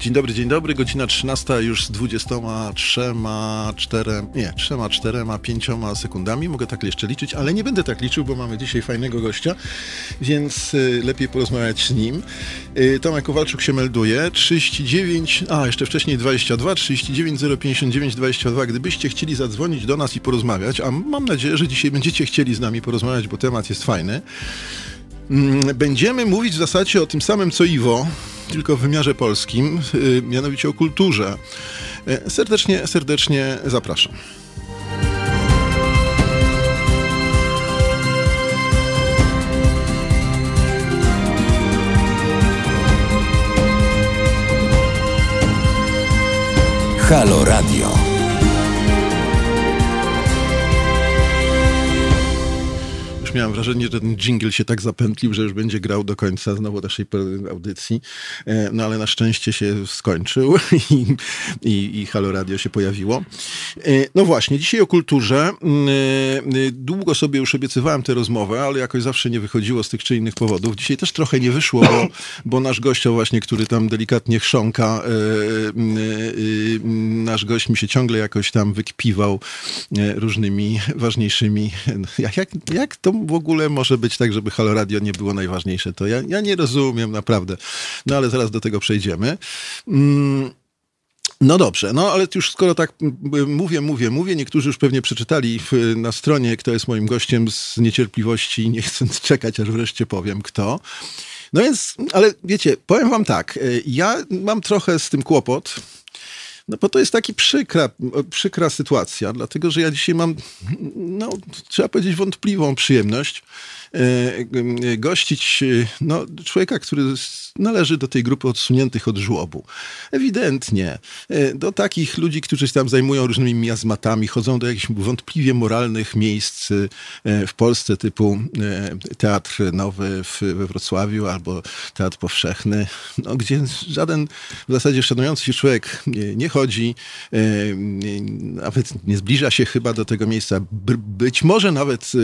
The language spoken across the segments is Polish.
Dzień dobry, dzień dobry. Godzina 13 już z 23, 4, nie, 3, 4, 5 sekundami. Mogę tak jeszcze liczyć, ale nie będę tak liczył, bo mamy dzisiaj fajnego gościa, więc y, lepiej porozmawiać z nim. Y, Tomek Kowalczuk się melduje. 39, a jeszcze wcześniej 22, 39 059 22. Gdybyście chcieli zadzwonić do nas i porozmawiać, a mam nadzieję, że dzisiaj będziecie chcieli z nami porozmawiać, bo temat jest fajny. Mm, Będziemy mówić w zasadzie o tym samym co Iwo, tylko w wymiarze polskim, y, mianowicie o kulturze. Y, Serdecznie, serdecznie zapraszam. Halo Radio. Już miałem wrażenie, że ten jingle się tak zapętlił, że już będzie grał do końca znowu naszej audycji. E, No ale na szczęście się skończył i, i, i Halo Radio się pojawiło. E, No właśnie, dzisiaj o kulturze. Mm, e, Długo sobie już obiecywałem tę rozmowę, ale jakoś zawsze nie wychodziło z tych czy innych powodów. Dzisiaj też trochę nie wyszło, bo, bo nasz gościo właśnie, który tam delikatnie chrząka, nasz gość mi się ciągle jakoś tam wykpiwał różnymi ważniejszymi. Jak, jak to w ogóle może być tak, żeby Halo Radio nie było najważniejsze? To ja, ja nie rozumiem naprawdę. No ale zaraz do tego przejdziemy. Mm. No dobrze, no ale już skoro tak mówię, mówię, mówię, niektórzy już pewnie przeczytali w, na stronie, kto jest moim gościem z niecierpliwości, nie chcąc czekać, aż wreszcie powiem kto. No więc, ale wiecie, powiem wam tak, y, ja mam trochę z tym kłopot, no bo to jest taki przykra, przykra sytuacja, dlatego że ja dzisiaj mam, no trzeba powiedzieć, wątpliwą przyjemność gościć e, no, człowieka, który należy do tej grupy odsuniętych od żłobu. Ewidentnie. E, Do takich ludzi, którzy się tam zajmują różnymi miazmatami, chodzą do jakichś wątpliwie moralnych miejsc e, w Polsce, typu e, Teatr Nowy we Wrocławiu albo Teatr Powszechny, no, gdzie żaden w zasadzie szanujący się człowiek nie, chodzi, e, nawet nie zbliża się chyba do tego miejsca. By, być może nawet e,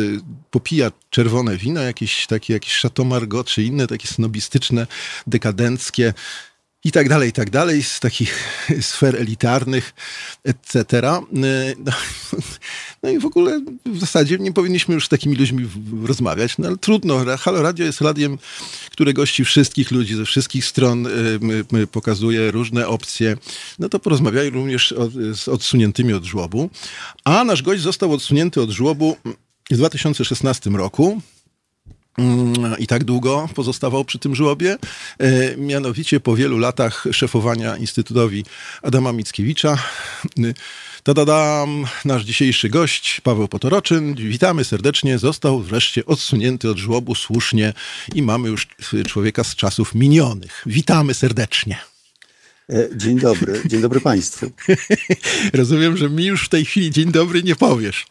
popija czerwone wino, jakieś takie jakieś Chateau Margaux, czy inne takie snobistyczne, dekadenckie i tak dalej, i tak dalej, z takich sfer elitarnych, etc. No, no i w ogóle w zasadzie nie powinniśmy już z takimi ludźmi rozmawiać, no ale trudno. Halo Radio jest radiem, które gości wszystkich ludzi ze wszystkich stron, y, pokazuje różne opcje. No to porozmawiaj również o, z odsuniętymi od żłobu. A nasz gość został odsunięty od żłobu w 2016 roku. Mm, I tak długo pozostawał przy tym żłobie. E, Mianowicie po wielu latach szefowania Instytutowi Adama Mickiewicza. Tadadam, nasz dzisiejszy gość, Paweł Potoroczyn. Witamy serdecznie. Został wreszcie odsunięty od żłobu słusznie i mamy już człowieka z czasów minionych. Witamy serdecznie. E, Dzień dobry, dzień dobry Państwu. Rozumiem, że mi już w tej chwili dzień dobry nie powiesz.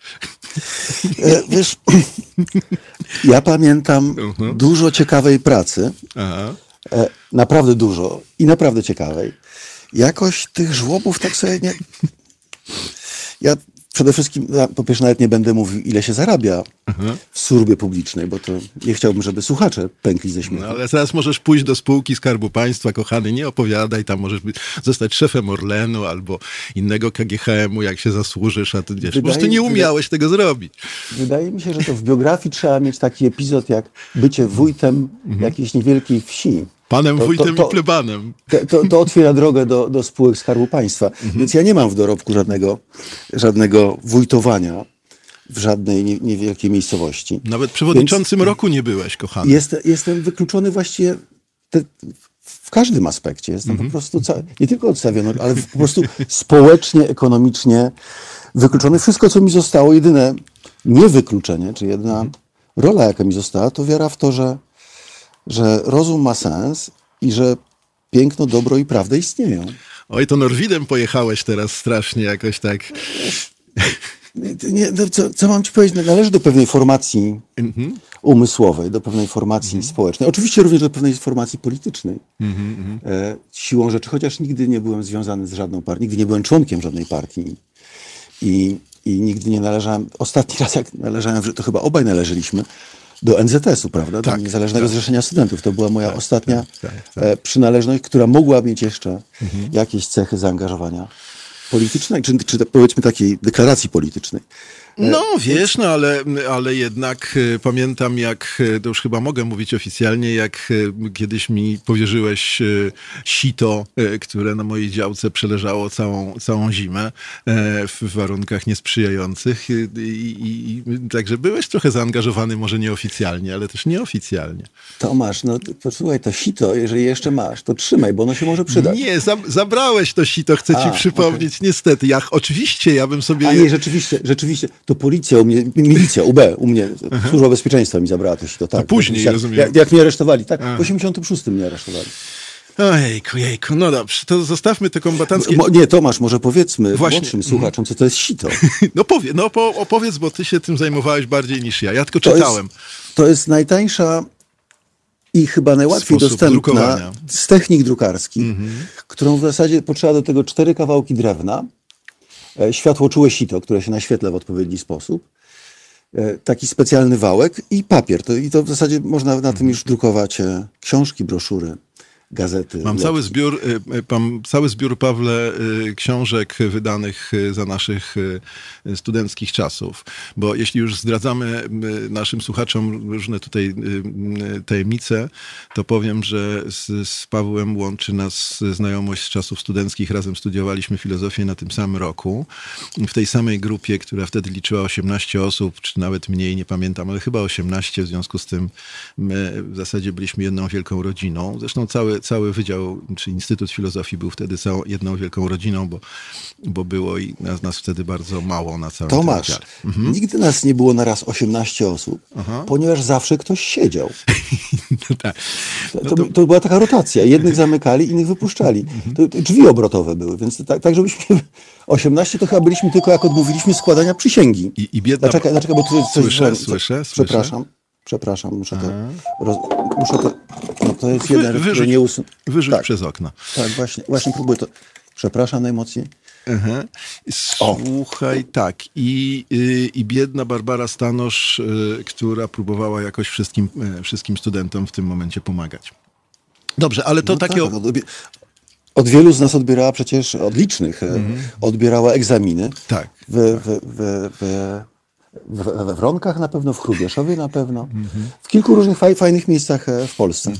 E, Wiesz, ja pamiętam Mhm. dużo ciekawej pracy, Aha. e, naprawdę dużo i naprawdę ciekawej. Jakoś tych żłobów tak sobie nie... Ja przede wszystkim, ja po pierwsze nawet nie będę mówił, ile się zarabia w służbie publicznej, bo to nie chciałbym, żeby słuchacze pękli ze śmiechu. No, ale zaraz możesz pójść do spółki Skarbu Państwa, kochany, nie opowiadaj, tam możesz być, zostać szefem Orlenu albo innego KGHM-u, jak się zasłużysz, a ty wiesz, Wydaje- prostu nie umiałeś tego zrobić. Wydaje mi się, że to w biografii trzeba mieć taki epizod jak bycie wójtem jakiejś niewielkiej wsi. Panem To- to- wójtem to- i plebanem. To, to, to otwiera drogę do, do spółek Skarbu Państwa. Więc ja nie mam w dorobku żadnego, żadnego wójtowania w żadnej nie, niewielkiej miejscowości. Nawet przewodniczącym roku nie byłeś, kochany. Jest, jestem wykluczony właściwie te, w każdym aspekcie. Jestem po prostu nie tylko odstawiony, ale po prostu społecznie, ekonomicznie wykluczony. Wszystko, co mi zostało, jedyne niewykluczenie, czy jedyna rola, jaka mi została, to wiara w to, że, że rozum ma sens i że piękno, dobro i prawda istnieją. Oj, to Norwidem pojechałeś teraz strasznie jakoś tak. Nie, no co, co mam ci powiedzieć? Należy do pewnej formacji umysłowej, do pewnej formacji społecznej. Oczywiście również do pewnej formacji politycznej. E, siłą rzeczy, chociaż nigdy nie byłem związany z żadną partią, nigdy nie byłem członkiem żadnej partii. I, i nigdy nie należałem, ostatni raz jak należałem, to chyba obaj należeliśmy do NZS-u, prawda? Do Tak, Niezależnego tak. Zrzeszenia Studentów. To była moja ostatnia tak, tak, tak. e, przynależność, która mogła mieć jeszcze Mhm. jakieś cechy zaangażowania politycznego, czy, czy powiedzmy takiej deklaracji politycznej. No wiesz, no ale, ale jednak e, pamiętam jak, e, to już chyba mogę mówić oficjalnie, jak e, kiedyś mi powierzyłeś e, sito, e, które na mojej działce przeleżało całą, całą zimę e, w warunkach niesprzyjających. I, i, i, także byłeś trochę zaangażowany, może nieoficjalnie, ale też nieoficjalnie. Tomasz, no posłuchaj, to sito, jeżeli jeszcze masz, to trzymaj, bo ono się może przydać. Nie, za, zabrałeś to sito, chcę ci A, przypomnieć, niestety. Ja, oczywiście, ja bym sobie... A nie, rzeczywiście, rzeczywiście, to policja u mnie, milicja, UB, u mnie, Służba Bezpieczeństwa mi zabrała to sito, tak. później, jak, rozumiem. Jak, jak mnie aresztowali, tak, w 86 mnie aresztowali. Ojejku, jejku, no dobrze, to zostawmy te kombatanckie... Mo, nie, Tomasz, może powiedzmy Właśnie. młodszym słuchaczom, co to jest sito. No powie, no po, opowiedz, bo ty się tym zajmowałeś bardziej niż ja. Ja tylko To czytałem. Jest, to jest najtańsza i chyba najłatwiej Sposób dostępna drukowania. z technik drukarskich, którą w zasadzie potrzeba do tego cztery kawałki drewna, światłoczułe sito, które się naświetla w odpowiedni sposób, e, taki specjalny wałek i papier. To, I to w zasadzie można na tym już drukować e, książki, broszury, gazety. Mam cały zbiór, y, y, mam cały zbiór, Pawle, y, książek wydanych za naszych studenckich czasów. Bo jeśli już zdradzamy naszym słuchaczom różne tutaj tajemnice, to powiem, że z, z Pawłem łączy nas znajomość z czasów studenckich. Razem studiowaliśmy filozofię na tym samym roku. W tej samej grupie, która wtedy liczyła 18 osób, czy nawet mniej, nie pamiętam, ale chyba 18. W związku z tym my w zasadzie byliśmy jedną wielką rodziną. Zresztą cały, cały wydział, czy Instytut Filozofii był wtedy całą jedną wielką rodziną, bo, bo było i nas, nas wtedy bardzo mało na całym Tomasz, wydziale. nigdy nas nie było na raz 18 osób, ponieważ zawsze ktoś siedział. No tak. To, to, była taka rotacja. Jednych zamykali, innych wypuszczali. To, to drzwi obrotowe były, więc to tak, tak żebyśmy... 18 to chyba byliśmy tylko jak odmówiliśmy składania przysięgi. I, i biedna... Zaczekaj, zaczekaj, bo tu coś... Słyszę, co- słyszę, Przepraszam, przepraszam, muszę to... Roz, muszę to... No to jest jeden, Wy, który wyrzuć, nie usun... wyrzuć tak, przez okno. tak, właśnie, właśnie próbuję to... Przepraszam najmocniej. Aha. Słuchaj, tak. I, y, I biedna Barbara Stanosz, y, która próbowała jakoś wszystkim, y, wszystkim studentom w tym momencie pomagać. Dobrze, ale to No takie... tak, o- od, od wielu z nas odbierała przecież, od licznych, e, odbierała egzaminy. Tak, W, w, w, w, w, we Wronkach na pewno, w Chrubieszowie na pewno, w kilku różnych faj, fajnych miejscach e, w Polsce.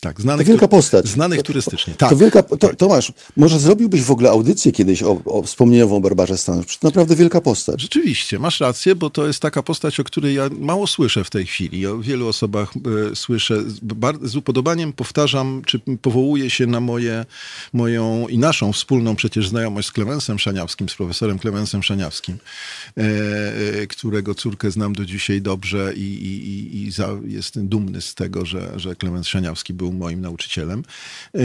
tak. To Znanych, wielka tu- postać. Znanych To- turystycznie. To Tak. wielka, to, Tomasz, może zrobiłbyś w ogóle audycję kiedyś o, o wspomnieniową Barbarze Stanosz. To naprawdę wielka postać. Rzeczywiście, masz rację, bo to jest taka postać, o której ja mało słyszę w tej chwili. O wielu osobach e, słyszę. Z, bar- z upodobaniem powtarzam, czy powołuję się na moje, moją i naszą wspólną przecież znajomość z Klemensem Szaniawskim, z profesorem Klemensem Szaniawskim, e, e, którego córkę znam do dzisiaj dobrze i, i, i, i za, jestem dumny z tego, że, że Klemens Szaniawski był moim nauczycielem. E,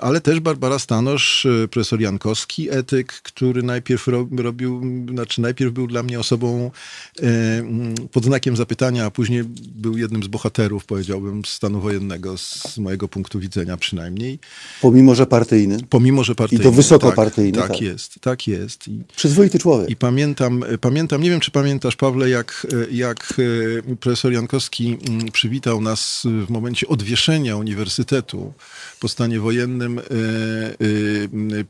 ale też Barbara Stanosz, e, profesor Jankowski, etyk, który najpierw ro, robił, znaczy najpierw był dla mnie osobą e, pod znakiem zapytania, a później był jednym z bohaterów, powiedziałbym, stanu wojennego, z mojego punktu widzenia przynajmniej. Pomimo, że partyjny. Pomimo, że partyjny. to wysoko tak, partyjny, Tak, tak. jest, tak jest. I, Przyzwoity człowiek. i pamiętam, pamiętam, nie wiem czy pamiętasz Pawle, jak, jak e, profesor Jankowski mm, przywitał nas w momencie odwieszenia uniwersytetu po stanie wojennym, e, e,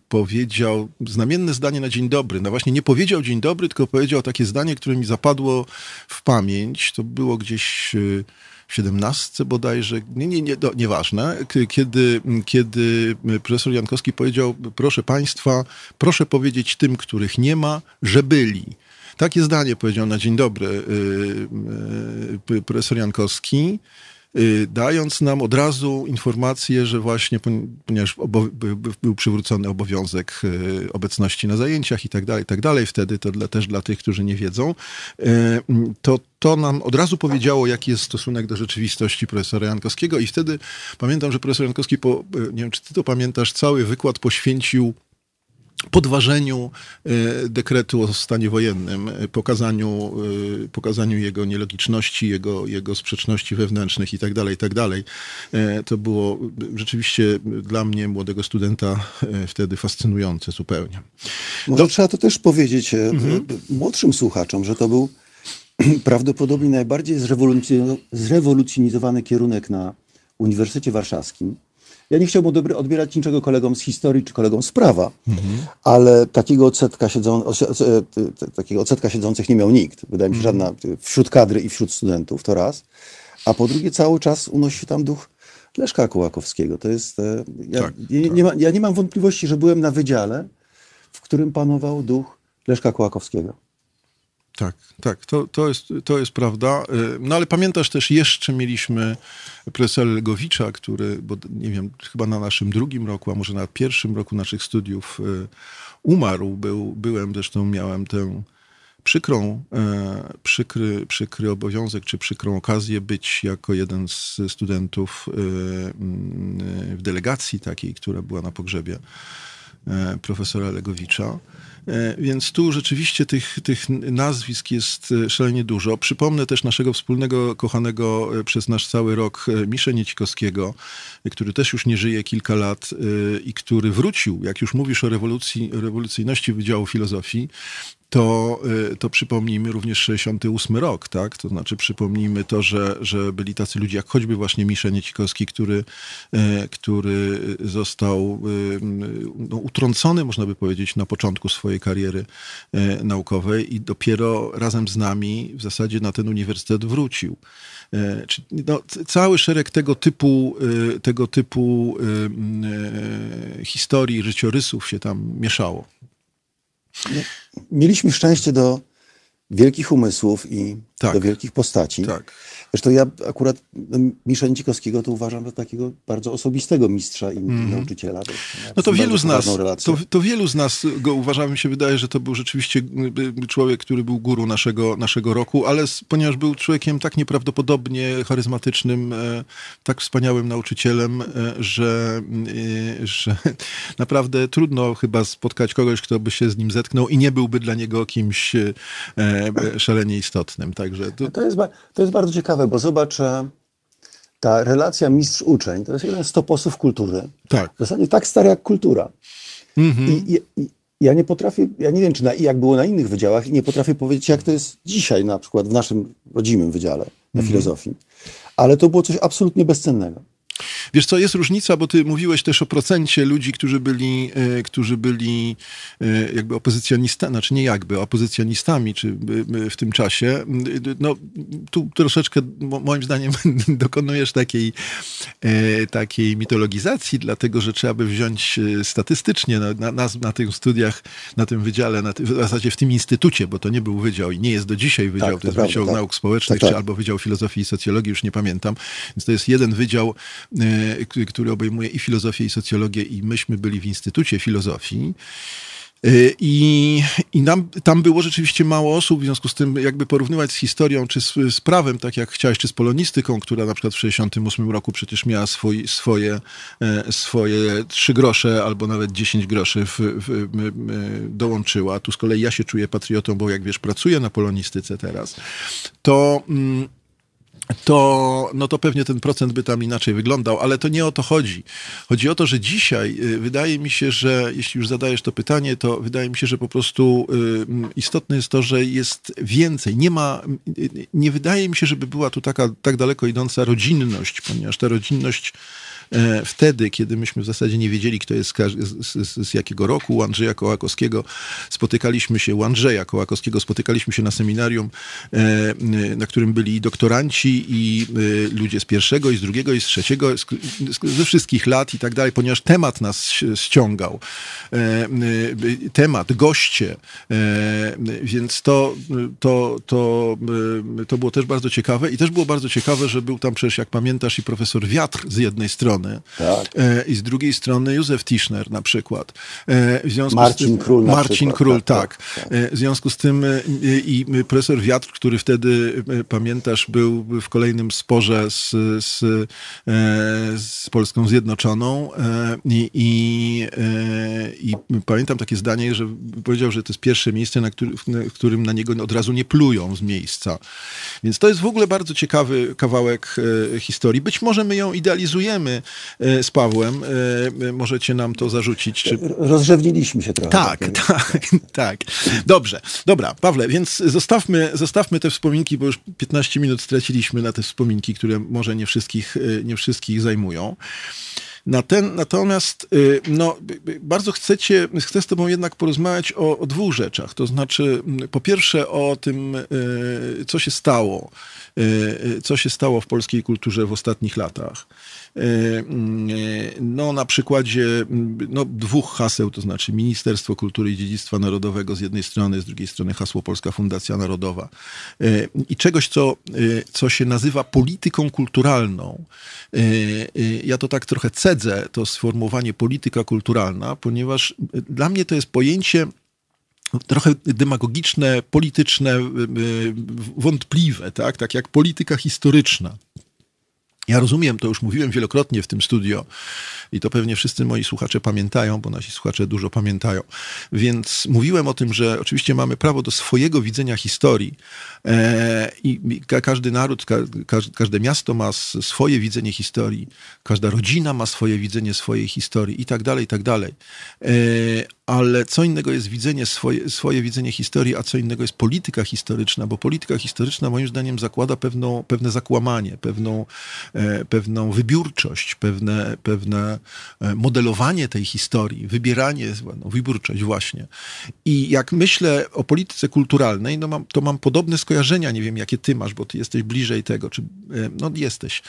powiedział znamienne zdanie na dzień dobry. No właśnie nie powiedział dzień dobry, tylko powiedział takie zdanie, które mi zapadło w pamięć. To było gdzieś w 17 bodajże, nie, nie, nie, do, nieważne, kiedy, kiedy profesor Jankowski powiedział, proszę Państwa, proszę powiedzieć tym, których nie ma, że byli. Takie zdanie powiedział na dzień dobry y, y, y, profesor Jankowski, dając nam od razu informację, że właśnie, poni- ponieważ był przywrócony obowiązek obecności na zajęciach i tak dalej, i tak dalej, wtedy to dla, też dla tych, którzy nie wiedzą, to to nam od razu powiedziało, jaki jest stosunek do rzeczywistości profesora Jankowskiego i wtedy pamiętam, że profesor Jankowski, po, nie wiem, czy ty to pamiętasz, cały wykład poświęcił podważeniu e, dekretu o stanie wojennym, e, pokazaniu, e, pokazaniu jego nielogiczności, jego, jego sprzeczności wewnętrznych i tak dalej, i tak dalej. To było rzeczywiście dla mnie, młodego studenta, wtedy fascynujące zupełnie. Może trzeba to też powiedzieć Mhm. młodszym słuchaczom, że to był prawdopodobnie najbardziej zrewolucjonizo- zrewolucjonizowany kierunek na Uniwersytecie Warszawskim. Ja nie chciałbym odbierać niczego kolegom z historii czy kolegom z prawa, ale takiego odsetka, siedzą, t- takiego odsetka siedzących nie miał nikt. Wydaje mi się, żadna wśród kadry i wśród studentów, to raz. A po drugie, cały czas unosi się tam duch Leszka Kołakowskiego. To jest, e, ja, Tak, nie, nie ma, ja nie mam wątpliwości, że byłem na wydziale, w którym panował duch Leszka Kołakowskiego. Tak, tak, to, to, jest, to jest prawda. Y, No ale pamiętasz też, jeszcze mieliśmy profesora Legowicza, który, bo nie wiem, chyba na naszym drugim roku, a może na pierwszym roku naszych studiów y, umarł. Był, byłem, zresztą miałem tę przykrą, e, przykry, przykry obowiązek, czy przykrą okazję być jako jeden z studentów y, mm, w delegacji takiej, która była na pogrzebie profesora Legowicza. E, Więc tu rzeczywiście tych, tych nazwisk jest e, szalenie dużo. Przypomnę też naszego wspólnego, kochanego e, przez nasz cały rok Miszę Niecikowskiego, który też już nie żyje kilka lat i który wrócił, jak już mówisz o rewolucji, rewolucyjności Wydziału Filozofii, to, y, to przypomnijmy również 68 rok, tak? To znaczy przypomnijmy to, że, że byli tacy ludzie jak choćby właśnie Misze Niecikowski, który, y, który został y, no, utrącony, można by powiedzieć, na początku swojej kariery naukowej i dopiero razem z nami w zasadzie na ten uniwersytet wrócił. No, cały szereg tego typu, tego typu historii, życiorysów się tam mieszało. Mieliśmy szczęście do wielkich umysłów i Tak. do wielkich postaci. Tak. Zresztą ja akurat no, Misza Niecikowskiego to uważam za takiego bardzo osobistego mistrza i, i nauczyciela. To. No to wielu z nas, to, to wielu z nas go uważamy, mi się wydaje, że to był rzeczywiście człowiek, który był guru naszego, naszego roku, ale ponieważ był człowiekiem tak nieprawdopodobnie charyzmatycznym, e, tak wspaniałym nauczycielem, e, że, y, że naprawdę trudno chyba spotkać kogoś, kto by się z nim zetknął i nie byłby dla niego kimś e, e, szalenie istotnym. Także to, To jest, to jest bardzo ciekawe, bo zobacz, ta relacja mistrz-uczeń to jest jeden z toposów kultury. tak. W zasadzie tak stara jak kultura. Mhm. I, i, I ja nie potrafię, ja nie wiem, czy na, jak było na innych wydziałach i nie potrafię powiedzieć, jak to jest dzisiaj na przykład w naszym rodzimym wydziale na Mhm. filozofii. Ale to było coś absolutnie bezcennego. Wiesz co, jest różnica, bo ty mówiłeś też o procencie ludzi, którzy byli, e, którzy byli e, jakby opozycjonistami, znaczy nie jakby, opozycjonistami czy e, w tym czasie. No tu troszeczkę mo- moim zdaniem dokonujesz takiej, takiej mitologizacji, dlatego że trzeba by wziąć statystycznie na, na, na, tych studiach, na tym wydziale, na w zasadzie w tym instytucie, bo to nie był wydział i nie jest do dzisiaj wydział, Tak, to to jest prawda, Wydział tak. Nauk Społecznych, Tak, czy tak. albo Wydział Filozofii i Socjologii, już nie pamiętam. Więc to jest jeden wydział, który obejmuje i filozofię, i socjologię, i myśmy byli w Instytucie Filozofii. E, I, i nam, tam było rzeczywiście mało osób, w związku z tym jakby porównywać z historią, czy z, z prawem, tak jak chciałeś, czy z polonistyką, która na przykład w 68 roku przecież miała swój, swoje, e, swoje trzy grosze albo nawet 10 groszy w, w, dołączyła. Tu z kolei ja się czuję patriotą, bo jak wiesz, pracuję na polonistyce teraz. To... Mm, to, no to pewnie ten procent by tam inaczej wyglądał, ale to nie o to chodzi. Chodzi o to, że dzisiaj y, wydaje mi się, że jeśli już zadajesz to pytanie, to wydaje mi się, że po prostu y, istotne jest to, że jest więcej. Nie ma, y, nie wydaje mi się, żeby była tu taka tak daleko idąca rodzinność, ponieważ ta rodzinność wtedy, kiedy myśmy w zasadzie nie wiedzieli, kto jest z, z, z, jakiego roku, u Andrzeja Kołakowskiego spotykaliśmy się, u Andrzeja Kołakowskiego spotykaliśmy się na seminarium, e, e, na którym byli doktoranci i e, ludzie z pierwszego i z drugiego i z trzeciego, ze wszystkich lat i tak dalej, ponieważ temat nas ściągał. E, e, temat, goście, e, więc to, to, to, e, to było też bardzo ciekawe i też było bardzo ciekawe, że był tam przecież, jak pamiętasz, i profesor Wiatr z jednej strony Tak. e, i z drugiej strony Józef Tischner na przykład. E, w związku Marcin z tym, Król Marcin przykład, Król, tak, tak. tak, E, W związku z tym i profesor Wiatr, który wtedy, pamiętasz, był w kolejnym sporze z, z, z Polską Zjednoczoną i, i, i pamiętam takie zdanie, że powiedział, że to jest pierwsze miejsce, na który, w którym na niego od razu nie plują z miejsca. Więc to jest w ogóle bardzo ciekawy kawałek historii. Być może my ją idealizujemy, z Pawłem. E, Możecie nam to zarzucić. Czy... Rozrzewniliśmy się trochę. Tak, tak, tak. Dobrze. Dobra, Pawle, więc zostawmy, zostawmy te wspominki, bo już 15 minut straciliśmy na te wspominki, które może nie wszystkich, e, nie wszystkich zajmują. Na ten, natomiast no, bardzo chcecie, chcę z tobą jednak porozmawiać o, o dwóch rzeczach. To znaczy, po pierwsze o tym, co się stało, co się stało w polskiej kulturze w ostatnich latach. No, na przykładzie no, dwóch haseł, to znaczy Ministerstwo Kultury i Dziedzictwa Narodowego z jednej strony, z drugiej strony hasło Polska Fundacja Narodowa i czegoś, co, co się nazywa polityką kulturalną. Ja to tak trochę cedzę, to sformułowanie polityka kulturalna, ponieważ dla mnie to jest pojęcie trochę demagogiczne, polityczne, wątpliwe, tak, tak jak polityka historyczna. Ja rozumiem, to już mówiłem wielokrotnie w tym studio i to pewnie wszyscy moi słuchacze pamiętają, bo nasi słuchacze dużo pamiętają. Więc mówiłem o tym, że oczywiście mamy prawo do swojego widzenia historii e, i każdy naród, każde miasto ma swoje widzenie historii, każda rodzina ma swoje widzenie swojej historii i tak dalej, i tak dalej. E, ale co innego jest widzenie swoje, swoje widzenie historii, a co innego jest polityka historyczna, bo polityka historyczna moim zdaniem zakłada pewną, pewne zakłamanie, pewną, pewną wybiórczość, pewne, pewne e, modelowanie tej historii, wybieranie, no, wybiórczość właśnie. I jak myślę o polityce kulturalnej, no mam, to mam podobne skojarzenia, nie wiem jakie ty masz, bo ty jesteś bliżej tego, czy e, no jesteś.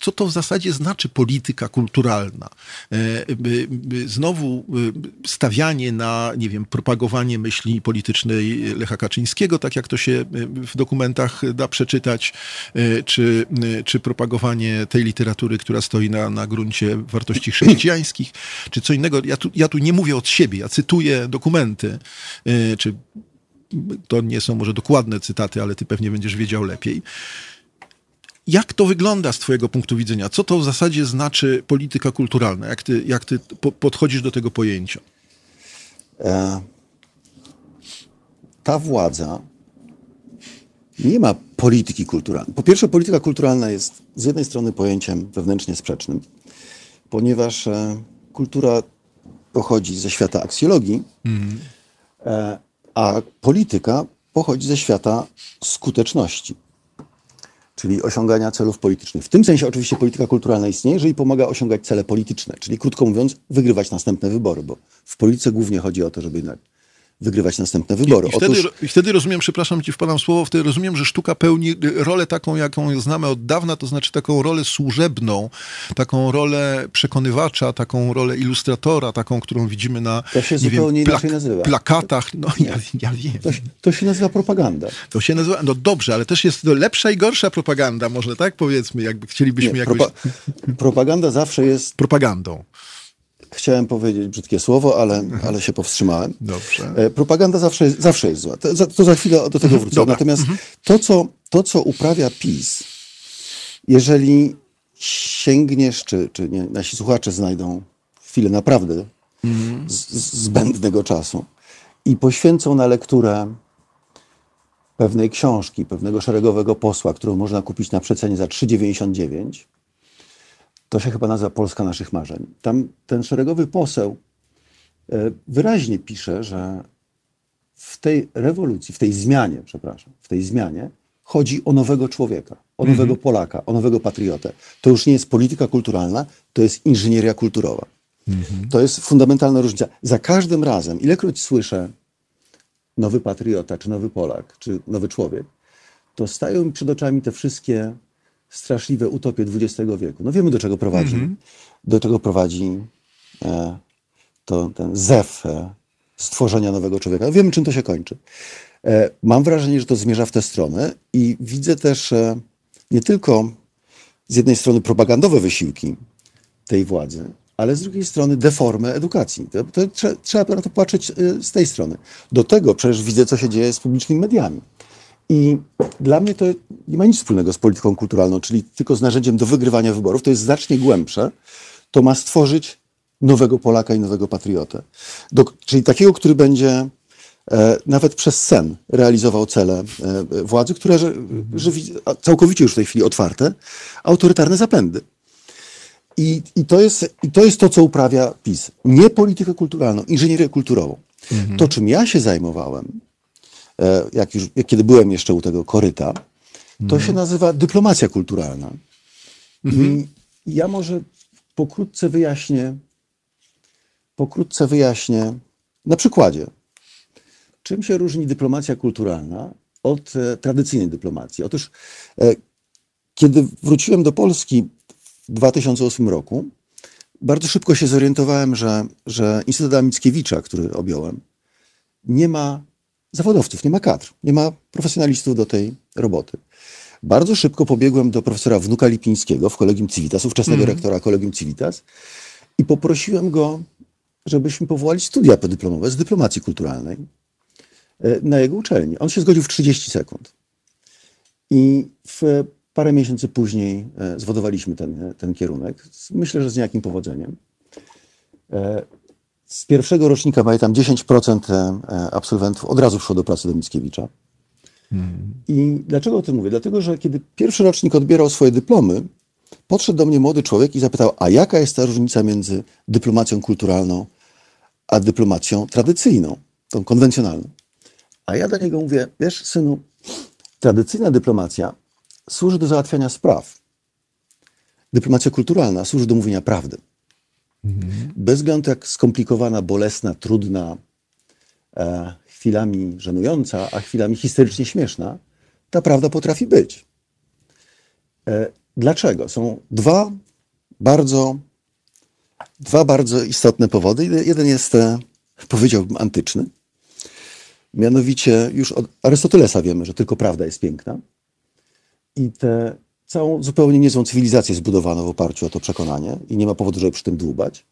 Co to w zasadzie znaczy polityka kulturalna? Znowu stawianie na, nie wiem, propagowanie myśli politycznej Lecha Kaczyńskiego, tak jak to się w dokumentach da przeczytać, y, czy, czy propagowanie tej literatury, która stoi na, na gruncie wartości chrześcijańskich, czy co innego. Ja tu, ja tu nie mówię od siebie, ja cytuję dokumenty, czy to nie są może dokładne cytaty, ale ty pewnie będziesz wiedział lepiej. Jak to wygląda z Twojego punktu widzenia? Co to w zasadzie znaczy polityka kulturalna? Jak Ty, jak ty po, podchodzisz do tego pojęcia? E, ta władza nie ma polityki kulturalnej. Po pierwsze, polityka kulturalna jest z jednej strony pojęciem wewnętrznie sprzecznym, ponieważ e, kultura pochodzi ze świata aksjologii, mm. a polityka pochodzi ze świata skuteczności czyli osiągania celów politycznych. W tym sensie oczywiście polityka kulturalna istnieje, jeżeli pomaga osiągać cele polityczne, czyli krótko mówiąc, wygrywać następne wybory, bo w polityce głównie chodzi o to, żeby jednak wygrywać następne wybory. I, i, wtedy, Otóż... I wtedy rozumiem, przepraszam ci wpadam słowo, wtedy rozumiem, że sztuka pełni rolę taką, jaką znamy od dawna, to znaczy taką rolę służebną, taką rolę przekonywacza, taką rolę ilustratora, taką, którą widzimy na to się zupełnie wiem, nazywa. plakatach. No ja, ja wiem. To, to, się nazywa propaganda. To się nazywa, no dobrze, ale też jest to lepsza i gorsza propaganda, może tak powiedzmy, jakby chcielibyśmy Nie, jakoś... Propa propaganda zawsze jest... Propagandą. Chciałem powiedzieć brzydkie słowo, ale, mhm. ale się powstrzymałem. Dobrze. E, propaganda zawsze jest, zawsze jest zła. To, to za chwilę do tego mhm. wrócę. Dobra. Natomiast mhm. to, co, to, co uprawia PiS, jeżeli sięgniesz, czy, czy nie, nasi słuchacze znajdą chwilę naprawdę z, zbędnego czasu i poświęcą na lekturę pewnej książki, pewnego szeregowego posła, którą można kupić na przecenie za 3,99, to się chyba nazywa Polska naszych marzeń. Tam ten szeregowy poseł e, wyraźnie pisze, że w tej rewolucji, w tej zmianie, przepraszam, w tej zmianie chodzi o nowego człowieka, o nowego mm -hmm. Polaka, o nowego patriotę. To już nie jest polityka kulturalna, to jest inżynieria kulturowa. Mm -hmm. To jest fundamentalna różnica. Za każdym razem, ilekroć słyszę nowy patriota, czy nowy Polak, czy nowy człowiek, to stają mi przed oczami te wszystkie straszliwe utopie XX wieku. No wiemy, do czego prowadzi. Mm -hmm. Do czego prowadzi e, to, ten zew e, stworzenia nowego człowieka. Wiemy, czym to się kończy. E, mam wrażenie, że to zmierza w tę stronę i widzę też e, nie tylko z jednej strony propagandowe wysiłki tej władzy, ale z drugiej strony deformę edukacji. To, to trzeba, na to patrzeć e, z tej strony. Do tego przecież widzę, co się dzieje z publicznymi mediami. I dla mnie to nie ma nic wspólnego z polityką kulturalną, czyli tylko z narzędziem do wygrywania wyborów. To jest znacznie głębsze. To ma stworzyć nowego Polaka i nowego patriotę. Do, czyli takiego, który będzie e, nawet przez sen realizował cele e, władzy, które że, że całkowicie już w tej chwili otwarte, autorytarne zapędy. I, i, to jest, I to jest to, co uprawia PiS. Nie politykę kulturalną, inżynierię kulturową. To, czym ja się zajmowałem, jak już, kiedy byłem jeszcze u tego koryta, to się nazywa dyplomacja kulturalna. I ja może pokrótce wyjaśnię, pokrótce wyjaśnię na przykładzie, czym się różni dyplomacja kulturalna od e, tradycyjnej dyplomacji. Otóż, e, kiedy wróciłem do Polski w 2008 roku, bardzo szybko się zorientowałem, że, że Instytut Mickiewicza, który objąłem, nie ma zawodowców, nie ma kadr, nie ma profesjonalistów do tej roboty. Bardzo szybko pobiegłem do profesora Wnuka Lipińskiego w Kolegium Civitas, ówczesnego Mhm. rektora Kolegium Civitas i poprosiłem go, żebyśmy powołali studia podyplomowe z dyplomacji kulturalnej e, na jego uczelni. On się zgodził w 30 sekund. I w parę miesięcy później e, zwodowaliśmy ten, ten kierunek. Myślę, że z niejakim powodzeniem. E, Z pierwszego rocznika, pamiętam, 10% e, absolwentów od razu szło do pracy do Mickiewicza. I dlaczego o tym mówię? Dlatego, że kiedy pierwszy rocznik odbierał swoje dyplomy, podszedł do mnie młody człowiek i zapytał, a jaka jest ta różnica między dyplomacją kulturalną a dyplomacją tradycyjną, tą konwencjonalną? A ja do niego mówię, wiesz, synu, tradycyjna dyplomacja służy do załatwiania spraw. Dyplomacja kulturalna służy do mówienia prawdy. Bez względu jak skomplikowana, bolesna, trudna, e, chwilami żenująca, a chwilami historycznie śmieszna, ta prawda potrafi być. E, dlaczego? Są dwa bardzo, dwa bardzo istotne powody. Jeden jest, e, powiedziałbym, antyczny. Mianowicie już od Arystotelesa wiemy, że tylko prawda jest piękna. I tę całą zupełnie niezłą cywilizację zbudowano w oparciu o to przekonanie i nie ma powodu, żeby przy tym dłubać.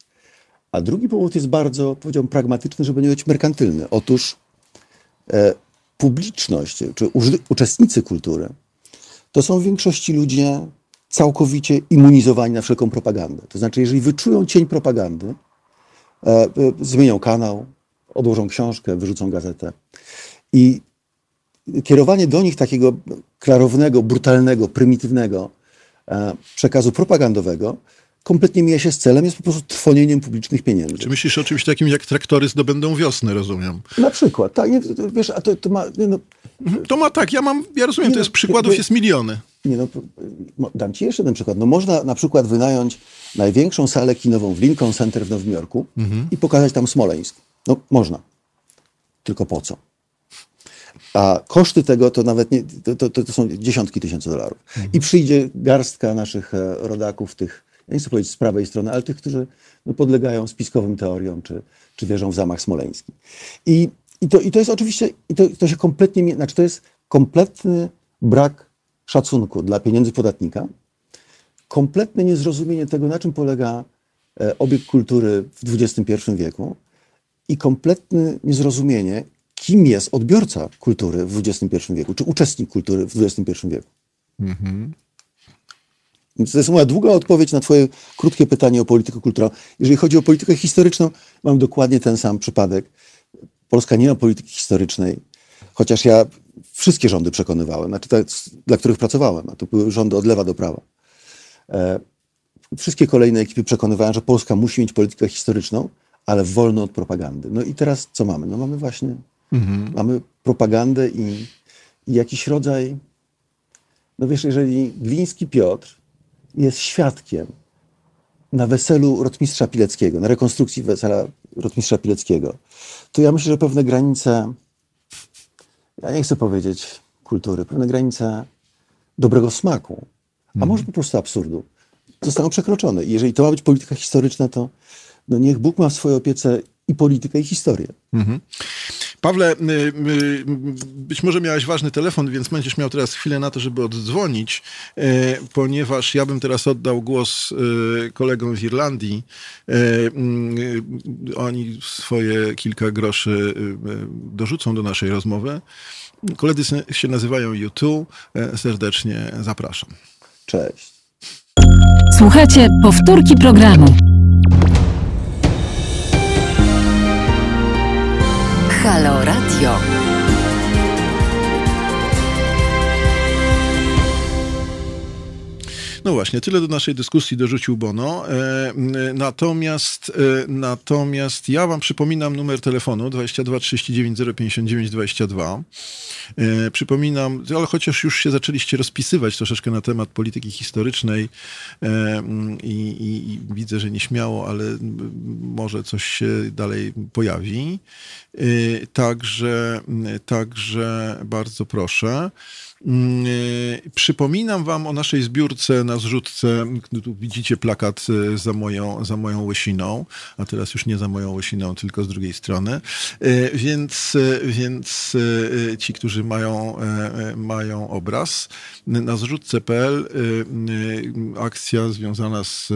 A drugi powód jest bardzo, powiedziałbym, pragmatyczny, żeby nie być merkantylny. Otóż e, publiczność, czy uczestnicy kultury, to są w większości ludzie całkowicie immunizowani na wszelką propagandę. To znaczy, jeżeli wyczują cień propagandy, e, e, zmienią kanał, odłożą książkę, wyrzucą gazetę. I kierowanie do nich takiego klarownego, brutalnego, prymitywnego e, przekazu propagandowego kompletnie mija się z celem, jest po prostu trwonieniem publicznych pieniędzy. Czy myślisz o czymś takim, jak traktory zdobędą wiosnę, rozumiem? Na przykład, tak, nie, to- wiesz, a to, to ma, nie, no, To ma tak, ja mam, ja rozumiem, Nie to no, jest przykładów wy- jest miliony. nie no, dam ci jeszcze jeden przykład. No można na przykład wynająć największą salę kinową w Lincoln Center w Nowym Jorku i pokazać tam Smoleńsk. No można. Tylko po co? A koszty tego to nawet nie, to, to, to są dziesiątki tysięcy dolarów. I przyjdzie garstka naszych e, rodaków, tych, ja nie chcę powiedzieć z prawej strony, ale tych, którzy no, podlegają spiskowym teoriom, czy, czy wierzą w zamach smoleński. I, i, to, i to jest oczywiście, i to, to się kompletnie, znaczy to jest kompletny brak szacunku dla pieniędzy podatnika, kompletne niezrozumienie tego, na czym polega e, obiekt kultury w XXI wieku i kompletne niezrozumienie, kim jest odbiorca kultury w XXI wieku, czy uczestnik kultury w XXI wieku. Więc to jest moja długa odpowiedź na Twoje krótkie pytanie o politykę kulturalną. Jeżeli chodzi o politykę historyczną, mam dokładnie ten sam przypadek. Polska nie ma polityki historycznej, chociaż ja wszystkie rządy przekonywałem, znaczy te, dla których pracowałem, a to były rządy od lewa do prawa. E, wszystkie kolejne ekipy przekonywałem, że Polska musi mieć politykę historyczną, ale wolną od propagandy. No i teraz co mamy? No mamy właśnie, mamy propagandę i, i jakiś rodzaj, no wiesz, jeżeli Gliński Piotr jest świadkiem na weselu rotmistrza Pileckiego, na rekonstrukcji wesela rotmistrza Pileckiego, to ja myślę, że pewne granice, ja nie chcę powiedzieć kultury, pewne granice dobrego smaku, a może po prostu absurdu, zostaną przekroczone. I jeżeli to ma być polityka historyczna, to no niech Bóg ma w swojej opiece i politykę, i historię. Pawle, y, y, być może miałeś ważny telefon, więc będziesz miał teraz chwilę na to, żeby oddzwonić, y, ponieważ ja bym teraz oddał głos y, kolegom z Irlandii. Y, y, Oni swoje kilka groszy y, y, dorzucą do naszej rozmowy. Koledzy się nazywają U2. Y, Serdecznie zapraszam. Cześć. Słuchajcie powtórki programu. Halo Radio. No właśnie, tyle do naszej dyskusji dorzucił Bono. E, natomiast, e, natomiast ja wam przypominam numer telefonu 22 39 059 22. E, przypominam, ale chociaż już się zaczęliście rozpisywać troszeczkę na temat polityki historycznej e, i, i, i widzę, że nieśmiało, ale może coś się dalej pojawi. Także, także bardzo proszę. Mm, e, Przypominam wam o naszej zbiórce na zrzutce. Tu widzicie plakat e, za moją, za moją łysiną, a teraz już nie za moją łysiną, tylko z drugiej strony. E, Więc, więc ci, którzy mają, e, e, mają obraz, na zrzutce.pl akcja związana z,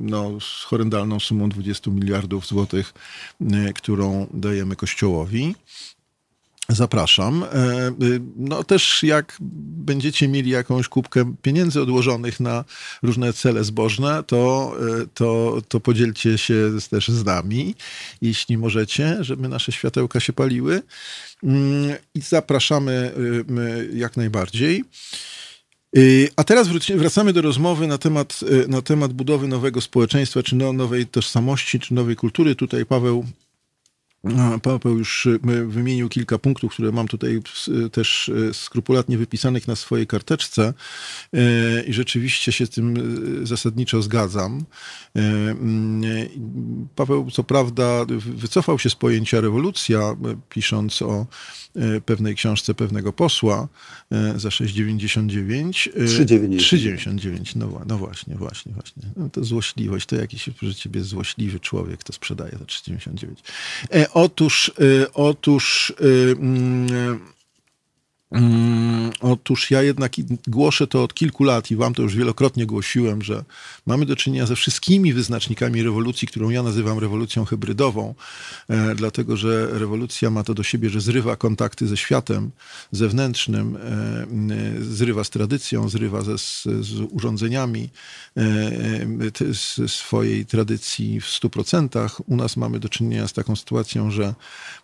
no, z horrendalną sumą 20 miliardów złotych, którą dajemy Kościołowi. Zapraszam. E, y, No też jak będziecie mieli jakąś kubkę pieniędzy odłożonych na różne cele zbożne, to, e, to, to podzielcie się też z nami, jeśli możecie, żeby nasze światełka się paliły. Mm, I zapraszamy y, jak najbardziej. Y, A teraz wracamy do rozmowy na temat, na temat budowy nowego społeczeństwa, czy no, nowej tożsamości, czy nowej kultury. Tutaj Paweł Paweł już y, wymienił kilka punktów, które mam tutaj y, też y, skrupulatnie wypisanych na swojej karteczce i rzeczywiście się z tym zasadniczo zgadzam. Mm, Paweł co prawda wy- wycofał się z pojęcia rewolucja, pisząc o pewnej książce pewnego posła y, za 6,99. y, 3,99. 3,99, no, no właśnie, właśnie, właśnie. No to złośliwość, to jakiś, że ciebie złośliwy człowiek to sprzedaje za 3,99. E, otóż, e, otóż, e, mm, Mm, Otóż ja jednak głoszę to od kilku lat i wam to już wielokrotnie głosiłem, że mamy do czynienia ze wszystkimi wyznacznikami rewolucji, którą ja nazywam rewolucją hybrydową, e, dlatego że rewolucja ma to do siebie, że zrywa kontakty ze światem zewnętrznym, e, e, zrywa z tradycją, zrywa ze, z, z urządzeniami e, e, z swojej tradycji w 100%. U nas mamy do czynienia z taką sytuacją, że,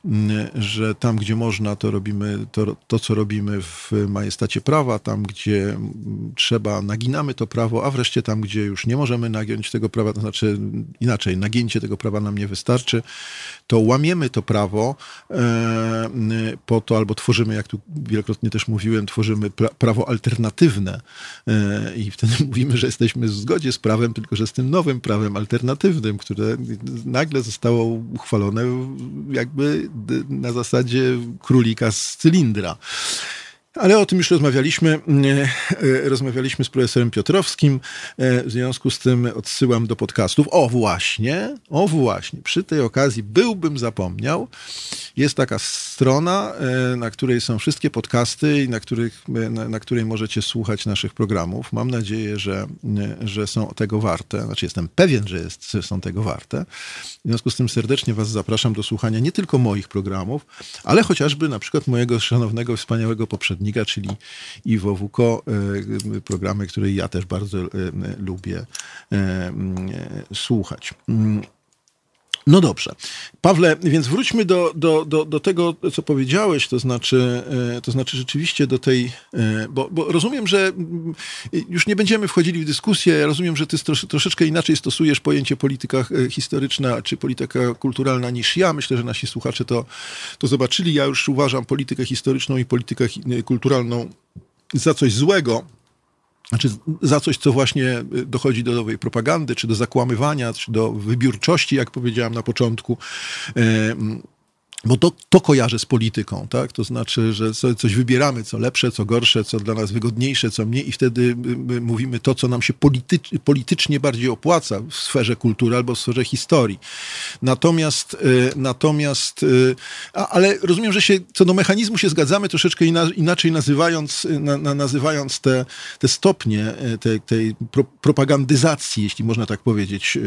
m, że tam, gdzie można, to robimy to, to co robimy w majestacie prawa, tam, gdzie mm, trzeba, naginamy to prawo, a wreszcie tam, gdzie już nie możemy nagiąć tego prawa, to znaczy inaczej, nagięcie tego prawa nam nie wystarczy, to łamiemy to prawo e, po to, albo tworzymy, jak tu wielokrotnie też mówiłem, tworzymy pra, prawo alternatywne e, i wtedy mówimy, że jesteśmy w zgodzie z prawem, tylko że z tym nowym prawem alternatywnym, które nagle zostało uchwalone jakby na zasadzie królika z cylindra. Ale o tym już rozmawialiśmy. e, Rozmawialiśmy z profesorem Piotrowskim. e, W związku z tym odsyłam do podcastów. O właśnie, o właśnie, przy tej okazji byłbym zapomniał. Jest taka strona, e, na której są wszystkie podcasty i na, których, na, na której możecie słuchać naszych programów. Mam nadzieję, że, że są tego warte. Znaczy jestem pewien, że, jest, że są tego warte. W związku z tym serdecznie Was zapraszam do słuchania nie tylko moich programów, ale chociażby na przykład mojego szanownego, wspaniałego czyli Iwo Wuko, e, programy, które ja też bardzo e, lubię e, mm, słuchać. No dobrze. Pawle, więc wróćmy do, do, do, do tego, co powiedziałeś, to znaczy, e, to znaczy rzeczywiście do tej, e, bo, bo rozumiem, że mm, już nie będziemy wchodzili w dyskusję, ja rozumiem, że ty trosz, troszeczkę inaczej stosujesz pojęcie polityka e, historyczna czy polityka kulturalna niż ja. Myślę, że nasi słuchacze to, to zobaczyli. Ja już uważam politykę historyczną i politykę kulturalną za coś złego. Znaczy za coś, co właśnie y, dochodzi do nowej propagandy, czy do zakłamywania, czy do wybiórczości, jak powiedziałem na początku. Bo to, to kojarzę z polityką, tak? To znaczy, że co- coś wybieramy, co lepsze, co gorsze, co dla nas wygodniejsze, co mniej, i wtedy my mówimy to, co nam się politycz, politycznie bardziej opłaca w sferze kultury albo w sferze historii. Natomiast, y, natomiast, y, a, ale rozumiem, że się co do mechanizmu się zgadzamy troszeczkę ina, inaczej nazywając, na, na, nazywając te, te stopnie y, tej, tej pro, propagandyzacji, jeśli można tak powiedzieć,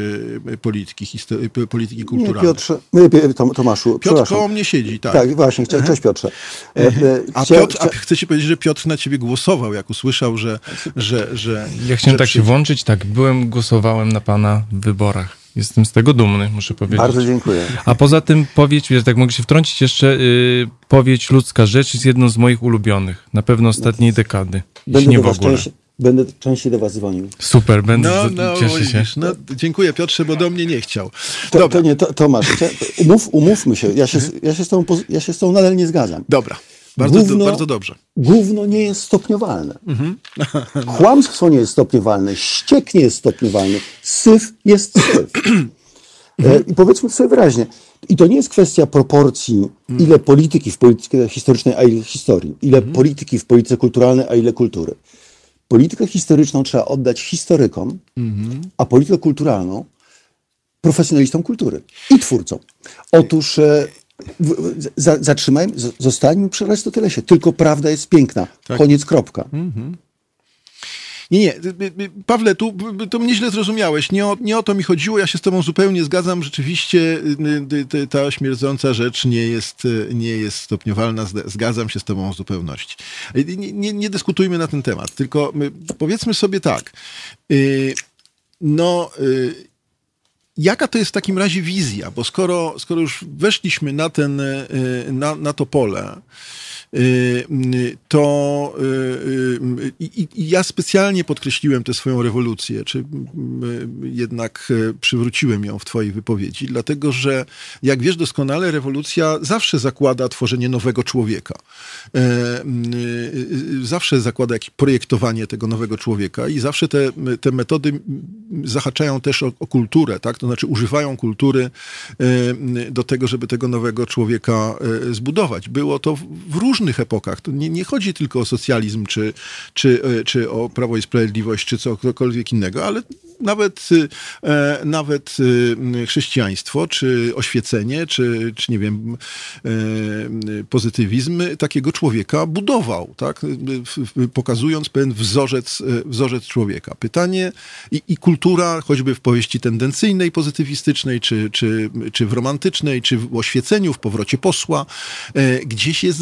polityki, histo- polityki kulturalnej. Piotrze, nie, Tom- Tomaszu, Piotr przepraszam. Mnie siedzi, tak. Tak, właśnie, chcia, cześć Piotrze. E, e, A, chcia- Piotr, a chcę ci powiedzieć, że Piotr na ciebie głosował, jak usłyszał, że... że, że Ja chciałem że tak się włączyć, tak, byłem, głosowałem na pana w wyborach. Jestem z tego dumny, muszę powiedzieć. Bardzo dziękuję. A poza tym powiedź, że tak mogę się wtrącić jeszcze, y, powiedź Ludzka Rzecz jest jedną z moich ulubionych, na pewno ostatniej dekady, jeśli Będę nie do w ogóle. częściej, będę częściej do was dzwonił. Super, będę, No, no, cieszę się. no, dziękuję Piotrze, bo do mnie nie chciał. To, Dobra, to nie, to, Tomasz, umów, umówmy się. Ja się, ja, się z poz- ja się z tobą nadal nie zgadzam. dobra. Bardzo, Gówno- bardzo dobrze. Gówno nie jest stopniowalne. Mhm. Kłamstwo nie jest stopniowalne. Ściek nie jest stopniowalny. Syf jest syf. E, I powiedzmy sobie wyraźnie, i to nie jest kwestia proporcji, ile polityki w polityce historycznej, a ile historii, ile polityki w polityce kulturalnej, a ile kultury. Politykę historyczną trzeba oddać historykom, a politykę kulturalną profesjonalistom kultury i twórcom. Otóż e, zatrzymajmy, zostańmy przy Arystotelesie. Tylko prawda jest piękna. Koniec, kropka. Nie, nie, y, y, Pawle, tu, y, to mnie źle zrozumiałeś. Nie o, nie o to mi chodziło, ja się z tobą zupełnie zgadzam. Rzeczywiście y, y, y, ta śmierdząca rzecz nie jest, y, nie jest stopniowalna, zgadzam się z tobą w zupełności. Y, Nie, nie, nie dyskutujmy na ten temat, tylko y, powiedzmy sobie tak. y, No, y, jaka to jest w takim razie wizja? Bo skoro, skoro już weszliśmy na, ten, y, na, na to pole, y, y, to y, y, i ja specjalnie podkreśliłem tę swoją rewolucję, czy y, jednak y, przywróciłem ją w twojej wypowiedzi, dlatego że jak wiesz doskonale, rewolucja zawsze zakłada tworzenie nowego człowieka. E, y, y, Zawsze zakłada jakieś projektowanie tego nowego człowieka i zawsze te, te metody mm, zahaczają też o, o kulturę, tak? To znaczy używają kultury e, do tego, żeby tego nowego człowieka e, zbudować. Było to w- w różnych epokach. To nie, nie chodzi tylko o socjalizm, czy, czy, e, czy o Prawo i Sprawiedliwość, czy cokolwiek innego, ale nawet, e, nawet e, chrześcijaństwo, czy oświecenie, czy, czy nie wiem, pozytywizm takiego człowieka budował, tak? Pokazując pewien wzorzec, wzorzec człowieka. Pytanie i, i kultura, choćby w powieści tendencyjnej, pozytywistycznej, czy, czy, czy w romantycznej, czy w oświeceniu, w powrocie posła, gdzieś jest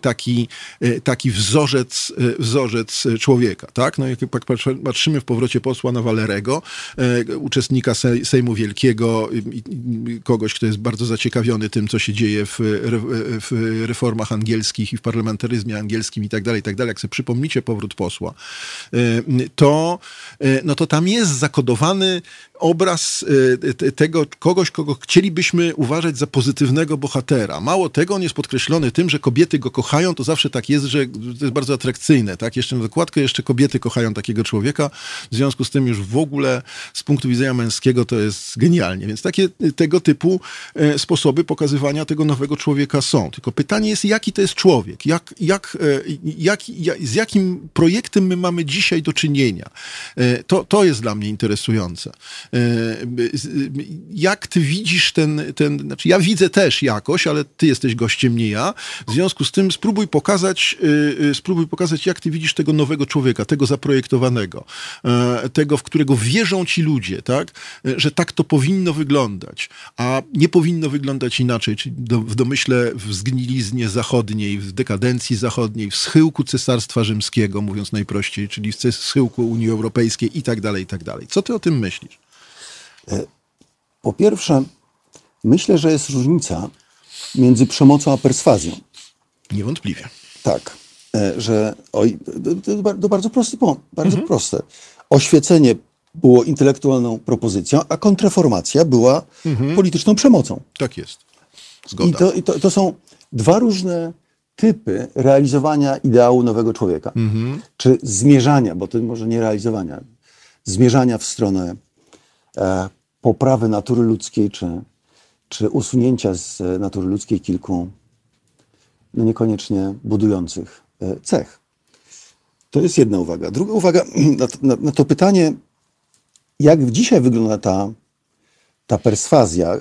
taki, e, taki wzorzec, e, wzorzec człowieka, tak? No jak patrzy- patrzymy w powrocie posła na Walerego, e, uczestnika Sej- Sejmu Wielkiego, kogoś, kto jest bardzo zaciekawiony tym, co się dzieje w, w reformach angielskich i w parlamentaryzmie angielskim i tak dalej, i tak dalej. Jak sobie przypomnicie powrót posła, e, to, e, no to tam jest zakodowany obraz e, te- tego kogoś, kogo chcielibyśmy uważać za pozytywnego bohatera. Mało tego, on jest podkreślony tym, że kobiety go kochają, to zawsze tak jest, że to jest bardzo atrakcyjne, tak? Jeszcze na dokładkę jeszcze kobiety kochają takiego człowieka, w związku z tym już w ogóle z punktu widzenia męskiego to jest genialnie. Więc takie tego typu e, sposoby pokazywania tego nowego człowieka są. Tylko pytanie jest, jaki to jest człowiek? Jak, jak, e, jak, z jakim projektem my mamy dzisiaj do czynienia? To, to jest dla mnie interesujące. Jak ty widzisz ten, ten, znaczy ja widzę też jakoś, ale ty jesteś gościem, nie ja. W związku z tym spróbuj pokazać, e, e, spróbuj pokazać, jak ty widzisz tego nowego człowieka, tego zaprojektowanego, e, tego, w którego wierzą ci ludzie, tak? E, Że tak to powinno wyglądać, a nie powinno wyglądać inaczej, czyli do, w domyśle w zgniliznie zachodniej, w dekadencji zachodniej, w schyłku Cesarstwa Rzymskiego, mówiąc najprościej, czyli w schyłku Unii Europejskiej i tak dalej, i tak dalej. Co ty o tym myślisz? Po pierwsze, myślę, że jest różnica między przemocą a perswazją. Niewątpliwie. Tak, e, że oj, to, to, bar- to bardzo prosty, po- bardzo proste. Oświecenie było intelektualną propozycją, a kontreformacja była polityczną przemocą. Tak jest. I, Zgoda. to, i to, to są dwa różne typy realizowania ideału nowego człowieka. Czy zmierzania, bo to może nie realizowania, zmierzania w stronę e, poprawy natury ludzkiej, czy, czy usunięcia z e, natury ludzkiej kilku no niekoniecznie budujących e, cech. To jest jedna uwaga. Druga uwaga na to, na, na to pytanie, jak dzisiaj wygląda ta, ta perswazja,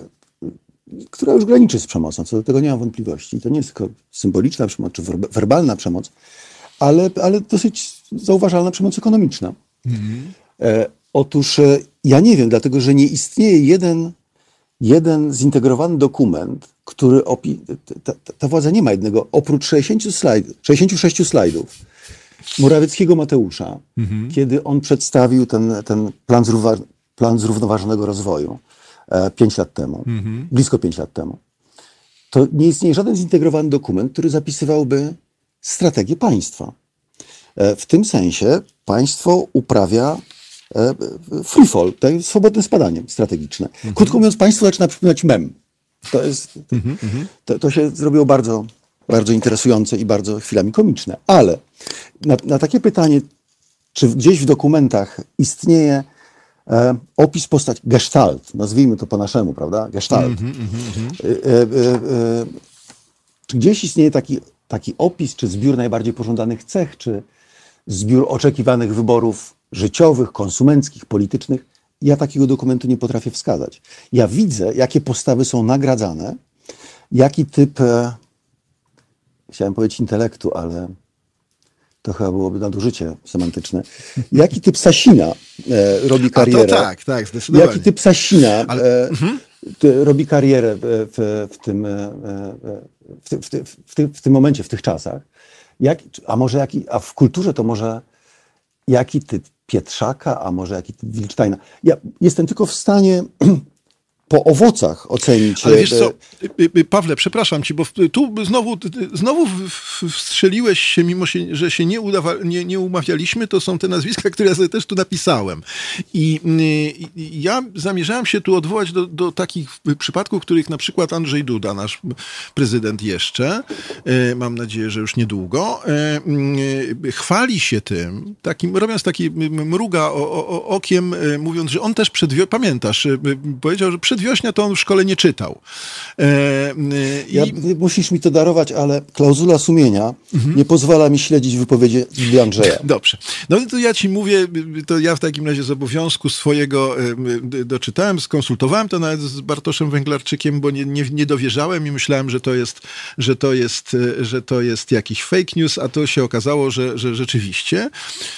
która już graniczy z przemocą, co do tego nie mam wątpliwości. To nie jest tylko symboliczna przemoc, czy werba- werbalna przemoc, ale, ale dosyć zauważalna przemoc ekonomiczna. E, otóż e, ja nie wiem, dlatego że nie istnieje jeden, jeden zintegrowany dokument, który opi- ta, ta, ta władza nie ma jednego, oprócz 60 slajd, 66 slajdów Morawieckiego Mateusza, kiedy on przedstawił ten, ten plan, zrówna, plan zrównoważonego rozwoju e, pięć lat temu, blisko pięć lat temu. To nie istnieje żaden zintegrowany dokument, który zapisywałby strategię państwa. E, W tym sensie państwo uprawia free fall, to jest swobodne spadanie strategiczne. Krótko mówiąc, państwo zaczyna przypominać mem. To, jest, to, to się zrobiło bardzo, bardzo interesujące i bardzo chwilami komiczne. Ale na, na takie pytanie, czy gdzieś w dokumentach istnieje e, opis postaci, gestalt, nazwijmy to po naszemu, prawda? Gestalt. E, e, e, czy gdzieś istnieje taki, taki opis, czy zbiór najbardziej pożądanych cech, czy zbiór oczekiwanych wyborów życiowych, konsumenckich, politycznych? Ja takiego dokumentu nie potrafię wskazać. Ja widzę, jakie postawy są nagradzane, jaki typ, e, chciałem powiedzieć intelektu, ale to chyba byłoby nadużycie semantyczne. Jaki typ Sasina e, robi A karierę? to tak, tak, zdecydowanie. Jaki typ Sasina Ale- e, ty, robi karierę w, w, w, tym, e, e, w, ty, w, ty, w, ty, w tym momencie, w tych czasach? Jak, a może jaki, a w kulturze to może jaki typ Pietrzaka, a może jaki typ Wilcztajna? Ja jestem tylko w stanie po owocach ocenić. Ale e, wiesz co, y, y, Pawle, przepraszam cię, bo tu znowu, znowu wstrzeliłeś się, mimo się, że się nie, udawa, nie, nie umawialiśmy, to są te nazwiska, które ja sobie też tu napisałem. I y, ja zamierzałem się tu odwołać do, do takich przypadków, których na przykład Andrzej Duda, nasz prezydent jeszcze, mam nadzieję, że już niedługo, y, chwali się tym, takim, robiąc taki mruga o, o, okiem, mówiąc, że on też przedwio... pamiętasz, powiedział, że przedwiośnia to on w szkole nie czytał. E, y, Ja, i- ty musisz mi to darować, ale klauzula sumienia nie pozwala mi śledzić wypowiedzi Bill Andrzeja. Dobrze. No to ja ci mówię, to ja w takim razie z obowiązku swojego doczytałem, skonsultowałem to nawet z Bartoszem Węglarczykiem, bo nie, nie, nie dowierzałem i myślałem, że to jest, że to jest, e, że to jest jakiś fake news, a to się okazało, że, że rzeczywiście.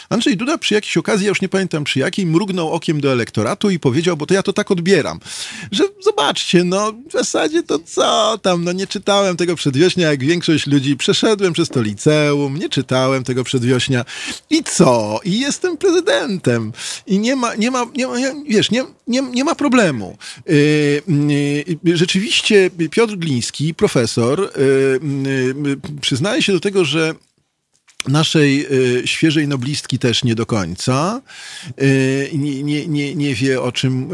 Andrzej Duda przy jakiejś okazji, ja już nie pamiętam przy jakiej, mrugnął okiem do elektoratu i powiedział, bo to ja to tak odbieram, że zobaczcie, no w zasadzie to co tam, no nie czytałem tego przedwiośnia jak większość ludzi, przeszedłem przez to liceum, nie czytałem tego przedwiośnia i co? I jestem prezydentem i nie ma, nie ma, nie ma wiesz, nie, nie, nie ma problemu. Yy, yy, rzeczywiście Piotr Gliński, profesor, yy, przyznaje się do tego, że naszej y, świeżej noblistki też nie do końca. Y, nie, nie, nie, wie, o czym,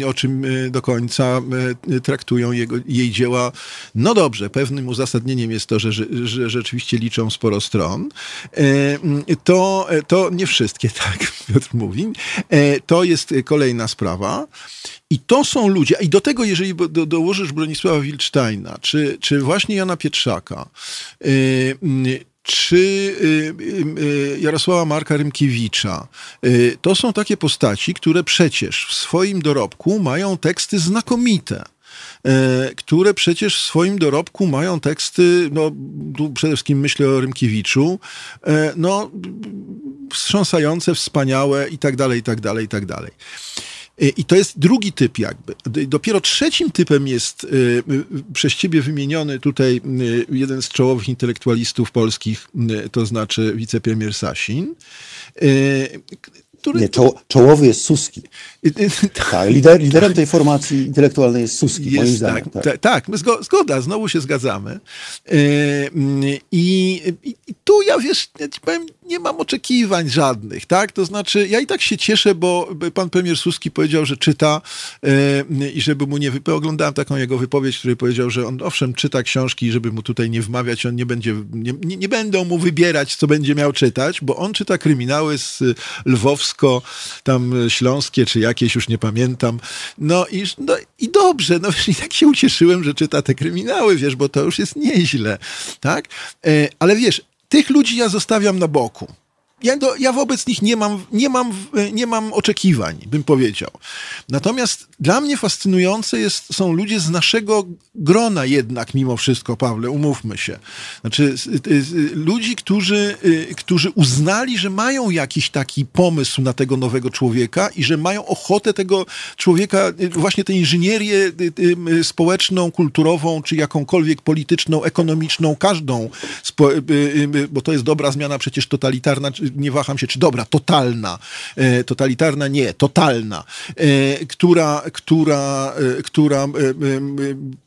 y, o czym y, do końca y, traktują jego, jej dzieła. No dobrze, pewnym uzasadnieniem jest to, że, że, rzeczywiście liczą sporo stron. Y, to, to nie wszystkie, tak Piotr mówi. To jest kolejna sprawa. I to są ludzie, i do tego, jeżeli do, dołożysz Bronisława Wilcztajna, czy, czy właśnie Jana Pietrzaka, czy y, y, y, Jarosława Marka Rymkiewicza. To są takie postaci, które przecież w swoim dorobku mają teksty znakomite. Które przecież w swoim dorobku mają teksty, no tu przede wszystkim myślę o Rymkiewiczu, no wstrząsające, wspaniałe i tak dalej, i tak dalej, i tak dalej. Y, I to jest drugi typ jakby. Dopiero trzecim typem jest y, y, przez ciebie wymieniony tutaj jeden z czołowych intelektualistów polskich, to znaczy wicepremier Sasin, który... Nie, czoło, czołowy jest Suski. y, Tak, lider, liderem tej formacji intelektualnej jest Suski, moim Jest, zdaniem. tak, Tak, tak, tak, zgo- zgoda, znowu się zgadzamy. E, mm, I, i, I tu ja wiesz, ja ci powiem, nie mam oczekiwań żadnych, tak? To znaczy, ja i tak się cieszę, bo pan premier Suski powiedział, że czyta e, i żeby mu nie. Oglądałem taką jego wypowiedź, w której powiedział, że on owszem czyta książki, żeby mu tutaj nie wmawiać, on nie będzie, nie, nie, nie będą mu wybierać, co będzie miał czytać, bo on czyta kryminały z y, tam y, śląskie, czy jakieś, już nie pamiętam. No i, no, i dobrze, no wiesz, i tak się ucieszyłem, że czyta te kryminały, wiesz, bo to już jest nieźle, tak? E, ale wiesz, tych ludzi ja zostawiam na boku. Ja, do, ja wobec nich nie mam, nie, mam, nie mam oczekiwań, bym powiedział. Natomiast dla mnie fascynujące jest, są ludzie z naszego grona jednak mimo wszystko, Pawle, umówmy się. Znaczy y, y, ludzi, którzy, którzy uznali, że mają jakiś taki pomysł na tego nowego człowieka i że mają ochotę tego człowieka, właśnie tę inżynierię społeczną, kulturową, czy jakąkolwiek polityczną, ekonomiczną, każdą, bo to jest dobra zmiana przecież totalitarna, nie waham się, czy dobra, totalna, e, totalitarna nie, totalna, e, która, która, e, która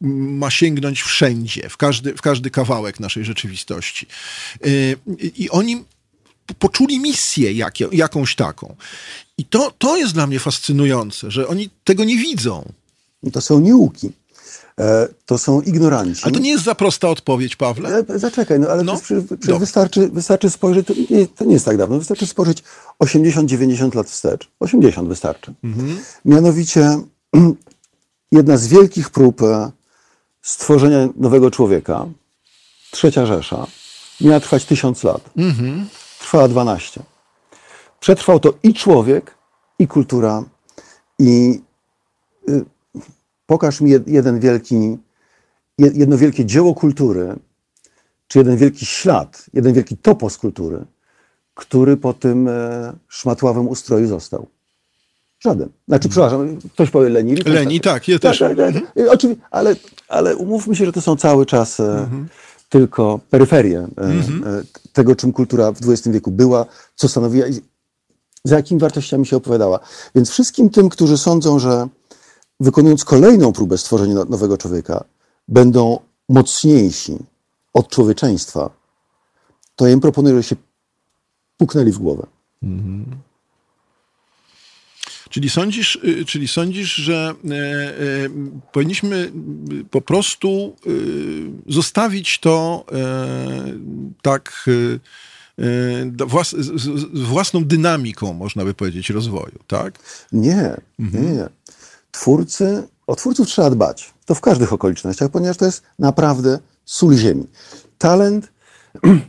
ma sięgnąć wszędzie, w każdy, w każdy kawałek naszej rzeczywistości. I oni poczuli misję jakąś taką. I to, to jest dla mnie fascynujące, że oni tego nie widzą. To są nieuki. E, to są ignoranci. Ale to nie jest za prosta odpowiedź, Pawle. Ale zaczekaj, no ale No, przecież dobrze. wystarczy, wystarczy spojrzeć, to nie, to nie jest tak dawno, wystarczy spojrzeć 80-90 lat wstecz. 80 wystarczy. Mianowicie jedna z wielkich prób e, stworzenia nowego człowieka, trzecia Rzesza, miała trwać tysiąc lat. Trwała 12. Przetrwał to i człowiek, i kultura, i y, pokaż mi jed- jeden wielki, je- jedno wielkie dzieło kultury, czy jeden wielki ślad, jeden wielki topos kultury, który po tym e, szmatławym ustroju został. Żaden. Znaczy, przepraszam, ktoś powie Lenili. to Leni, jest- tak, ja też. Tak, tak, tak. Oczywiście, ale, ale umówmy się, że to są cały czas e, tylko peryferie e, e, tego, czym kultura w XX wieku była, co stanowiła i za jakimi wartościami się opowiadała. Więc wszystkim tym, którzy sądzą, że wykonując kolejną próbę stworzenia no- nowego człowieka, będą mocniejsi od człowieczeństwa, to ja im proponuję, że się puknęli w głowę. Czyli sądzisz, y, czyli sądzisz że e, e, powinniśmy y, po prostu y, zostawić to e, tak własną dynamiką, można by powiedzieć, rozwoju, tak? Nie, nie, nie. Twórcy, o twórców trzeba dbać. To w każdych okolicznościach, ponieważ to jest naprawdę sól ziemi. Talent,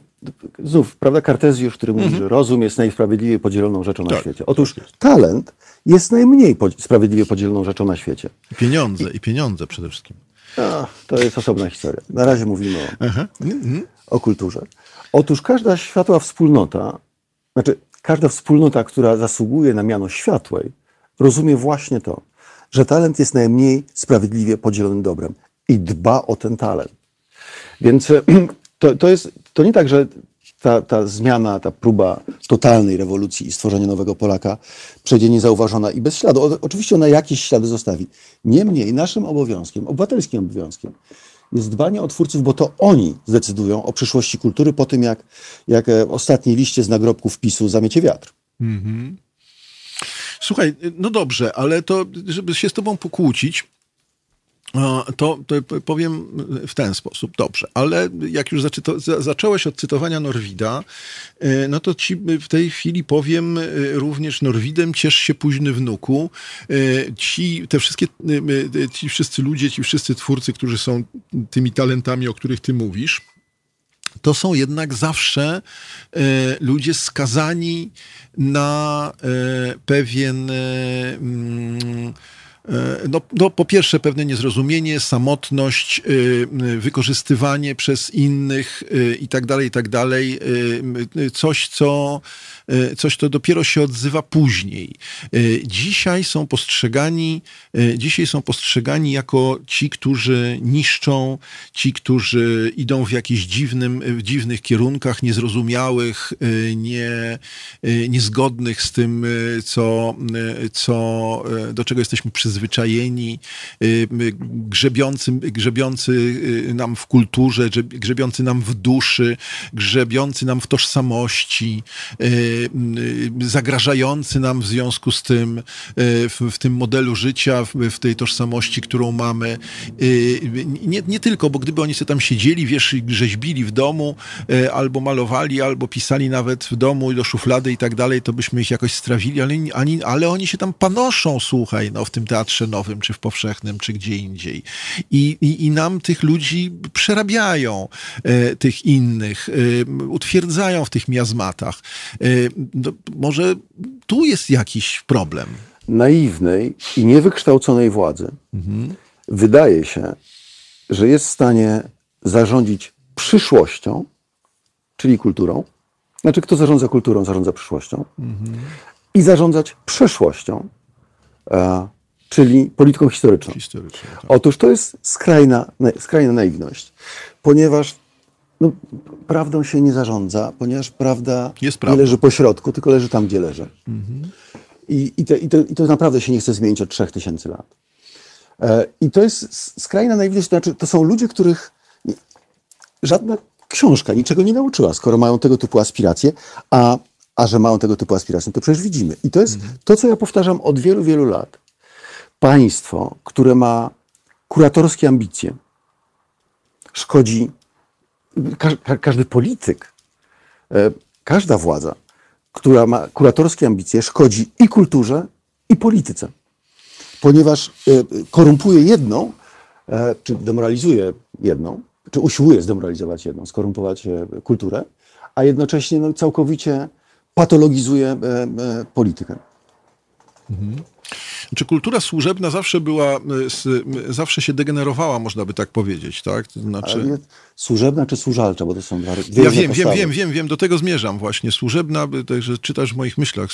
znów, prawda, Kartezjusz, który mówi, że rozum jest najsprawiedliwiej podzieloną rzeczą na Tak, świecie. Otóż talent jest najmniej sprawiedliwie podzieloną rzeczą na świecie. I pieniądze, i pieniądze przede wszystkim. A, to jest osobna historia. Na razie mówimy o, Aha. Mhm. o kulturze. Otóż każda światła wspólnota, znaczy każda wspólnota, która zasługuje na miano światłej, rozumie właśnie to, że talent jest najmniej sprawiedliwie podzielonym dobrem i dba o ten talent. Więc e, to, to jest to nie tak, że ta, ta zmiana, ta próba totalnej rewolucji i stworzenia nowego Polaka przejdzie niezauważona i bez śladu. O, oczywiście ona jakieś ślady zostawi. Niemniej naszym obowiązkiem, obywatelskim obowiązkiem, jest dbanie o twórców, bo to oni zdecydują o przyszłości kultury po tym, jak, jak e, ostatnie liście z nagrobków PiSu zamiecie wiatr. Słuchaj, no dobrze, ale to, żeby się z tobą pokłócić, to, to powiem w ten sposób, dobrze, ale jak już zaczyto, za, zacząłeś od cytowania Norwida, e, no to ci w tej chwili powiem e, również Norwidem, ciesz się późny wnuku. E, Ci, te wszystkie, ci wszyscy ludzie, ci wszyscy twórcy, którzy są tymi talentami, o których ty mówisz, to są jednak zawsze e, ludzie skazani na e, pewien. E, mm, no, no, po pierwsze, pewne niezrozumienie, samotność, wykorzystywanie przez innych i tak dalej, i tak dalej. Coś, co, coś, co dopiero się odzywa później. E, Dzisiaj są postrzegani, e, dzisiaj są postrzegani jako ci, którzy niszczą, ci, którzy idą w jakichś dziwnym, w dziwnych kierunkach, niezrozumiałych, e, nie, e, niezgodnych z tym, e, co, e, co, e, do czego jesteśmy przyzwyczajeni, e, grzebiący, grzebiący e, nam w kulturze, grze- grzebiący nam w duszy, grzebiący nam w tożsamości, e, e, zagrażający nam w związku z tym, e, w, w tym modelu życia, w, w tej tożsamości, którą mamy. Nie, nie tylko, bo gdyby oni sobie tam siedzieli, wiesz, rzeźbili w domu, albo malowali, albo pisali nawet w domu do szuflady i tak dalej, to byśmy ich jakoś strawili, ale, ani, ale oni się tam panoszą, słuchaj, no, w tym teatrze nowym, czy w powszechnym, czy gdzie indziej. I, i, i nam tych ludzi przerabiają, tych innych, utwierdzają w tych miazmatach. No, może tu jest jakiś problem. Naiwnej i niewykształconej władzy wydaje się, że jest w stanie zarządzić przyszłością, czyli kulturą. Znaczy, kto zarządza kulturą, zarządza przyszłością. I zarządzać przeszłością, e, czyli polityką historyczną. Historycznie, tak. Otóż to jest skrajna, na- skrajna naiwność, ponieważ no, prawdą się nie zarządza, ponieważ prawda nie leży po środku, tylko leży tam, gdzie leży. I, i, to, i, to, I to naprawdę się nie chce zmienić od 3000 lat. E, I to jest skrajna naiwność, to znaczy to są ludzie, których żadna książka niczego nie nauczyła, skoro mają tego typu aspiracje, a a że mają tego typu aspiracje, to przecież widzimy. I to jest to, co ja powtarzam od wielu, wielu lat. Państwo, które ma kuratorskie ambicje, szkodzi ka ka każdy polityk, e, każda władza, która ma kuratorskie ambicje, szkodzi i kulturze, i polityce. Ponieważ e, korumpuje jedną, e, czy demoralizuje jedną, czy usiłuje zdemoralizować jedną, skorumpować kulturę, a jednocześnie no, całkowicie patologizuje politykę. Czy kultura służebna zawsze była, e, m, zawsze się degenerowała, można by tak powiedzieć, tak? To znaczy... Nie służebna czy służalcza, bo to są dwie Ja wiem, wiem, wiem, wiem, wiem, do tego zmierzam właśnie. Służebna, by- także czytasz w moich myślach,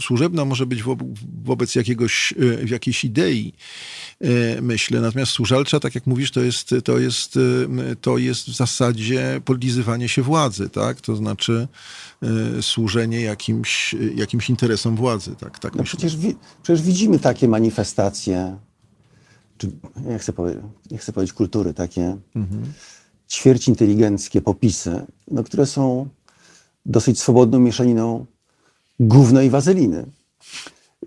służebna może być wo, wobec jakiegoś, e, jakiejś idei, e, myślę, natomiast służalcza, tak jak mówisz, to jest, to jest, e, to jest w zasadzie podlizywanie się władzy, tak? To znaczy e, służenie jakimś, jakimś interesom władzy, tak, tak No myślę. przecież, wi- przecież widzimy takie manifestacje, czy nie chcę, powie, nie chcę powiedzieć kultury, takie ćwierć inteligenckie popisy, no, które są dosyć swobodną mieszaniną gówna i wazeliny.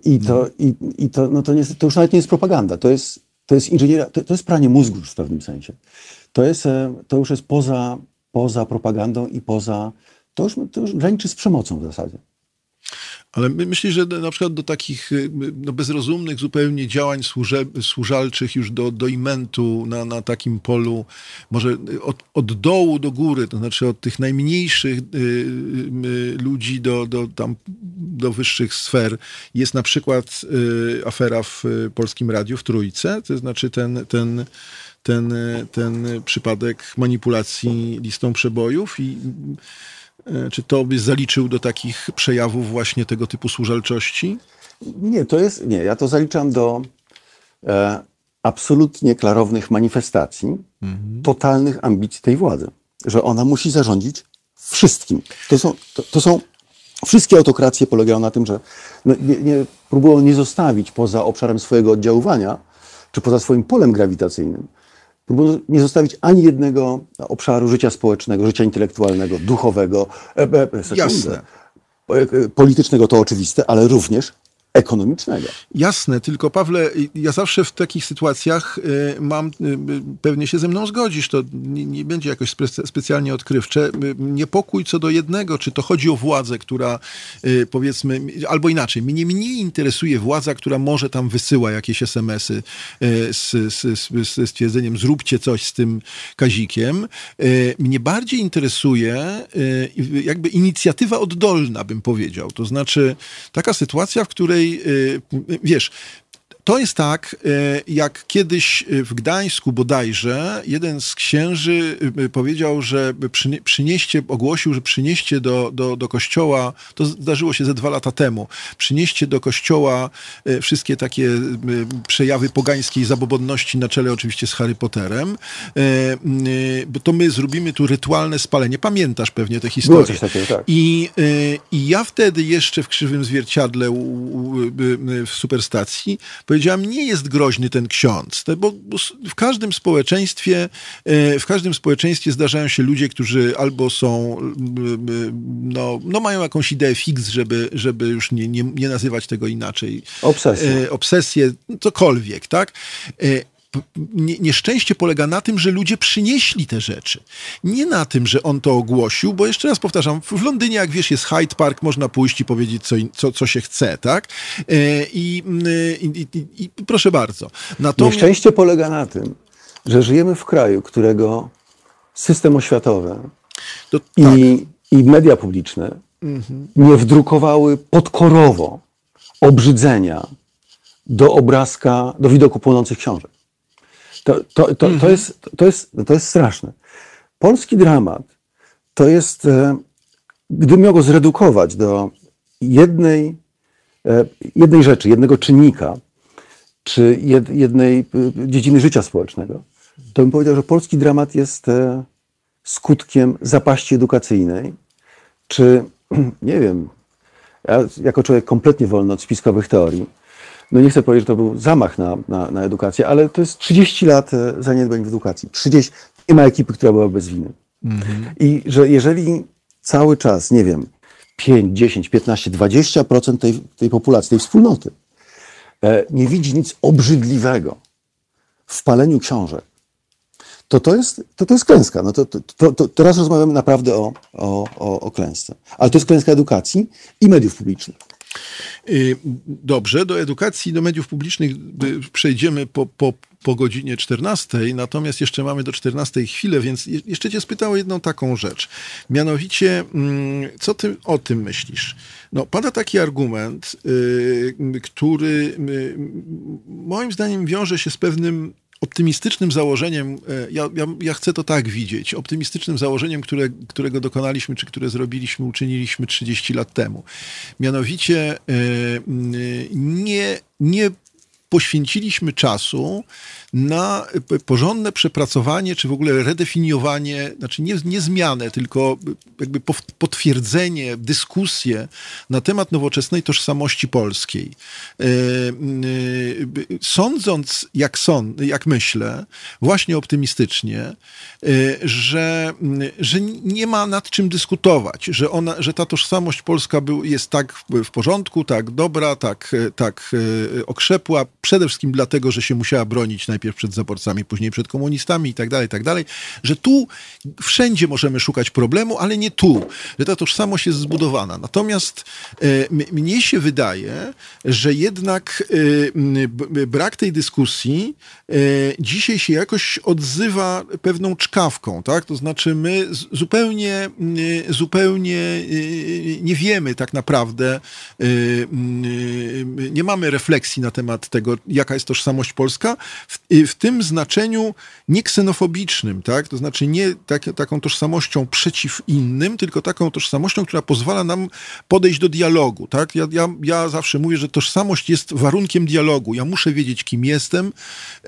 I to, i, i to, no to, nie, to już nawet nie jest propaganda, to jest, to jest inżynieria, to, to jest pranie mózgu w pewnym sensie. To, jest, e, to już jest poza, poza propagandą i poza, to już, to już graniczy z przemocą w zasadzie. Ale my, myślę, że na przykład do takich y, no, bezrozumnych zupełnie działań służe, służalczych już do, do imentu na, na takim polu, może od, od dołu do góry, to znaczy od tych najmniejszych y, y, ludzi do, do, tam, do wyższych sfer, jest na przykład y, afera w y, Polskim Radiu w Trójce, to znaczy ten, ten, ten, y, ten przypadek manipulacji listą przebojów i y, czy to byś zaliczył do takich przejawów właśnie tego typu służalczości? Nie, to jest, nie, ja to zaliczam do e, absolutnie klarownych manifestacji totalnych ambicji tej władzy, że ona musi zarządzić wszystkim. To są, to, to są wszystkie autokracje polegają na tym, że no, nie, nie, próbują nie zostawić poza obszarem swojego oddziaływania, czy poza swoim polem grawitacyjnym, próbują nie zostawić ani jednego obszaru życia społecznego, życia intelektualnego, duchowego, e, e. Jasne. E, e, politycznego to oczywiste, ale również ekonomicznego. Jasne, tylko Pawle, ja zawsze w takich sytuacjach y, mam, y, y, pewnie się ze mną zgodzisz, to nie, nie będzie jakoś spe, specjalnie odkrywcze, niepokój co do jednego, czy to chodzi o władzę, która powiedzmy, albo inaczej, mnie mniej interesuje władza, która może tam wysyła jakieś SMS-y z, z, z, z stwierdzeniem zróbcie coś z tym kazikiem. Mnie bardziej interesuje jakby inicjatywa oddolna, bym powiedział. To znaczy taka sytuacja, w której, y, wiesz, to jest tak, y, jak kiedyś w Gdańsku bodajże jeden z księży y, powiedział, że przynie- przynieście, ogłosił, że przynieście do, do, do kościoła, to zdarzyło się ze dwa lata temu, przynieście do kościoła wszystkie takie przejawy pogańskiej zabobonności na czele oczywiście z Harry Potterem, bo to my zrobimy tu rytualne spalenie. Pamiętasz pewnie tę historię. coś takiego, tak. I, I ja wtedy jeszcze w krzywym zwierciadle w superstacji powiedziałem, nie jest groźny ten ksiądz, bo, w każdym społeczeństwie y, w każdym społeczeństwie zdarzają się ludzie, którzy albo są, no, no mają jakąś ideę fix, żeby, żeby już nie, nie, nie nazywać tego inaczej. Obsesję. Y, obsesję, cokolwiek, tak? Nieszczęście polega na tym, że ludzie przynieśli te rzeczy. Nie na tym, że on to ogłosił, bo jeszcze raz powtarzam, w Londynie, jak wiesz, jest Hyde Park, można pójść i powiedzieć, co, co, co się chce, tak? Y, I, i, i, i proszę bardzo. Natomiast, Nieszczęście polega na tym, że żyjemy w kraju, którego system oświatowy to, i, tak, i media publiczne nie wdrukowały podkorowo obrzydzenia do obrazka, do widoku płonących książek. To, to, to, to, jest, to, jest, to jest straszne. Polski dramat to jest, e, gdybym miał go zredukować do jednej, e, jednej rzeczy, jednego czynnika, czy jed, jednej y, dziedziny życia społecznego, to bym powiedział, że polski dramat jest e, skutkiem zapaści edukacyjnej, czy nie wiem, ja jako człowiek kompletnie wolny od spiskowych teorii, no nie chcę powiedzieć, że to był zamach na, na, na edukację, ale to jest 30 lat e, zaniedbań w edukacji. 30, nie ma ekipy, która była bez winy. I że jeżeli cały czas, nie wiem, 5, 10, 15, 20% tej, tej populacji, tej wspólnoty e, nie widzi nic obrzydliwego w paleniu książek, to to jest, to, to jest klęska. No to, to, to, to teraz rozmawiamy naprawdę o, o, o, o klęsce. Ale to jest klęska edukacji i mediów publicznych. Y, Dobrze, do edukacji, do mediów publicznych y, przejdziemy po, po, po godzinie 14, natomiast jeszcze mamy do 14 chwilę, więc je- jeszcze cię spytał jedną taką rzecz. Mianowicie, mm, co ty o tym myślisz? No, pada taki argument, y, który moim zdaniem wiąże się z pewnym optymistycznym założeniem, e, ja, ja, ja chcę to tak widzieć, optymistycznym założeniem, które, którego dokonaliśmy, czy które zrobiliśmy, uczyniliśmy 30 lat temu. Mianowicie e, m, nie, nie poświęciliśmy czasu na porządne przepracowanie, czy w ogóle redefiniowanie, znaczy nie, nie zmianę, tylko jakby potwierdzenie, dyskusję na temat nowoczesnej tożsamości polskiej. E, e, Sądząc, jak, sąd, jak myślę, właśnie optymistycznie, e, że, że nie ma nad czym dyskutować, że, ona, że ta tożsamość polska był, jest tak w- porządku, tak dobra, tak, tak okrzepła, przede wszystkim dlatego, że się musiała bronić najpierw przed zaborcami, później przed komunistami i tak dalej, tak dalej, że tu wszędzie możemy szukać problemu, ale nie tu, że ta tożsamość jest zbudowana. Natomiast e, mnie się wydaje, że jednak e, brak tej dyskusji e, dzisiaj się jakoś odzywa pewną czkawką, tak? To znaczy my zupełnie, zupełnie nie wiemy tak naprawdę, nie mamy refleksji na temat tego, jaka jest tożsamość polska, w, w tym znaczeniu nie ksenofobicznym, tak? To znaczy nie tak, taką tożsamością przeciw innym, tylko taką tożsamością, która pozwala nam podejść do dialogu, tak? Ja, ja, ja zawsze mówię, że tożsamość jest warunkiem dialogu. Ja muszę wiedzieć, kim jestem,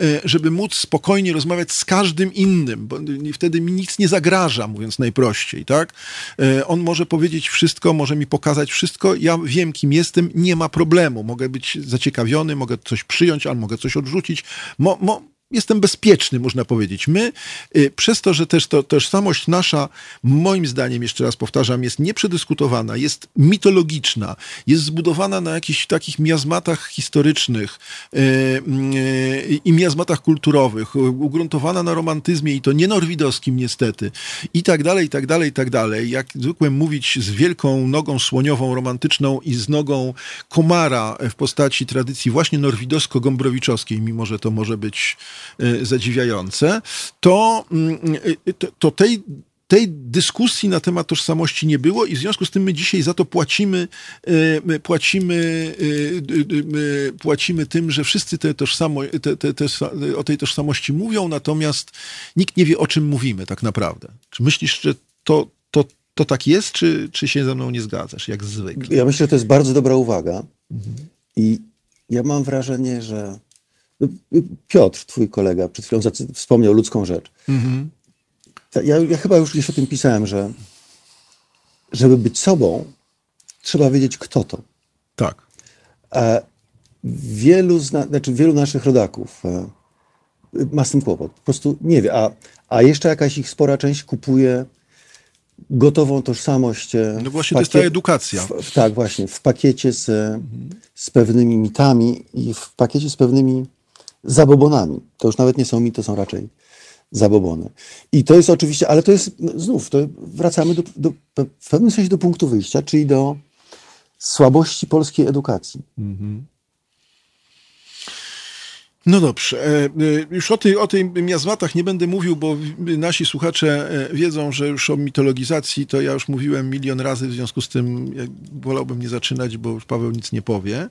e, żeby móc spokojnie rozmawiać z każdym innym, bo wtedy mi nic nie zagraża, mówiąc najprościej, tak? E, On może powiedzieć wszystko, może mi pokazać wszystko, ja wiem, kim jestem, nie ma problemu. Mogę być zaciekawiony, mogę coś przyjąć, albo mogę coś odrzucić. Mo, jestem bezpieczny, można powiedzieć. My, y, przez to, że też to, tożsamość nasza, moim zdaniem, jeszcze raz powtarzam, jest nieprzedyskutowana, jest mitologiczna, jest zbudowana na jakichś takich miazmatach historycznych y, y, i miazmatach kulturowych, ugruntowana na romantyzmie i to nie norwidowskim niestety, i tak dalej, i tak dalej, i tak dalej. Jak zwykłem mówić z wielką nogą słoniową romantyczną i z nogą komara w postaci tradycji właśnie norwidowsko-gombrowiczowskiej, mimo że to może być zadziwiające, to, mm, e, to, to tej tej dyskusji na temat tożsamości nie było i w związku z tym my dzisiaj za to płacimy, my płacimy, płacimy tym, że wszyscy te tożsamo, te, te, te, o tej tożsamości mówią, natomiast nikt nie wie, o czym mówimy tak naprawdę. Czy myślisz, że to, to, to tak jest, czy, czy się ze mną nie zgadzasz, jak zwykle? Ja myślę, że to jest bardzo dobra uwaga. I ja mam wrażenie, że Piotr, twój kolega, przed chwilą wspomniał ludzką rzecz. Ta- Ja, ja chyba już gdzieś o tym pisałem, że żeby być sobą, trzeba wiedzieć, kto to. Tak. E, wielu, zna, znaczy wielu naszych rodaków e, ma z tym kłopot. Po prostu nie wie. A, a jeszcze jakaś ich spora część kupuje gotową tożsamość. e, No właśnie to jest ta edukacja. W, tak, właśnie. W pakiecie z, z pewnymi mitami i w pakiecie z pewnymi zabobonami. To już nawet nie są mity, to są raczej zabobony. I to jest oczywiście, ale to jest, znów, to wracamy do, do, w pewnym sensie do punktu wyjścia, czyli do słabości polskiej edukacji. No dobrze. E, e, Już o, tej, o tych miazmatach nie będę mówił, bo nasi słuchacze e, wiedzą, że już o mitologizacji to ja już mówiłem milion razy, w związku z tym wolałbym nie zaczynać, bo już Paweł nic nie powie.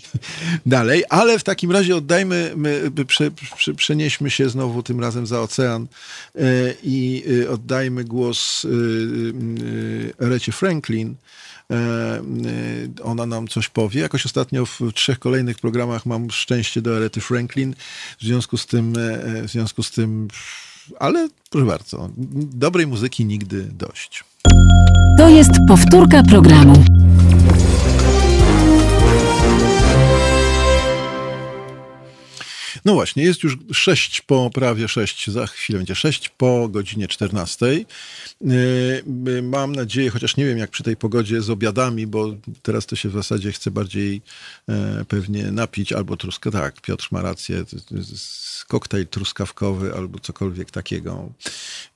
Dalej, ale w takim razie oddajmy, my, prze, prze, przenieśmy się znowu tym razem za ocean e, i e, oddajmy głos e, e, Erecie Franklin. Ona nam coś powie. Jakoś ostatnio w trzech kolejnych programach mam szczęście do Erety Franklin. W związku z tym, w związku z tym, ale proszę bardzo, dobrej muzyki nigdy dość. To jest powtórka programu. No właśnie, jest już 6 po prawie 6, za chwilę będzie 6 po godzinie 14. Yy, Mam nadzieję, chociaż nie wiem jak przy tej pogodzie z obiadami, bo teraz to się w zasadzie chce bardziej e, pewnie napić albo truska. Tak, Piotr ma rację, koktajl truskawkowy albo cokolwiek takiego.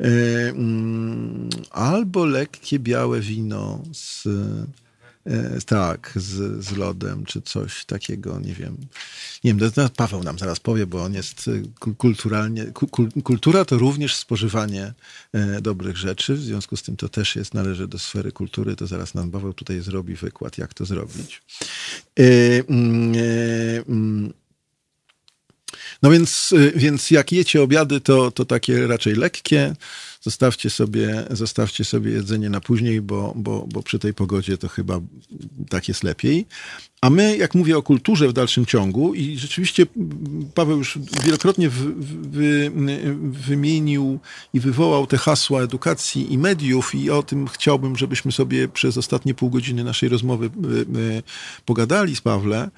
Yy, mm, Albo lekkie białe wino z E, Tak, z, z lodem, czy coś takiego, nie wiem. Nie wiem, to- Paweł nam zaraz powie, bo on jest ku- kulturalnie. ku- kul- Kultura to również spożywanie e, dobrych rzeczy, w związku z tym to też jest, należy do sfery kultury, to zaraz nam Paweł tutaj zrobi wykład, jak to zrobić. E, mm, e, mm, no więc, więc jak jecie obiady, to, to takie raczej lekkie. Zostawcie sobie, zostawcie sobie jedzenie na później, bo, bo, bo przy tej pogodzie to chyba tak jest lepiej. A my, jak mówię o kulturze w dalszym ciągu, i rzeczywiście Paweł już wielokrotnie wy, wy, wymienił i wywołał te hasła edukacji i mediów, i o tym chciałbym, żebyśmy sobie przez ostatnie pół godziny naszej rozmowy y, y, pogadali z Pawle.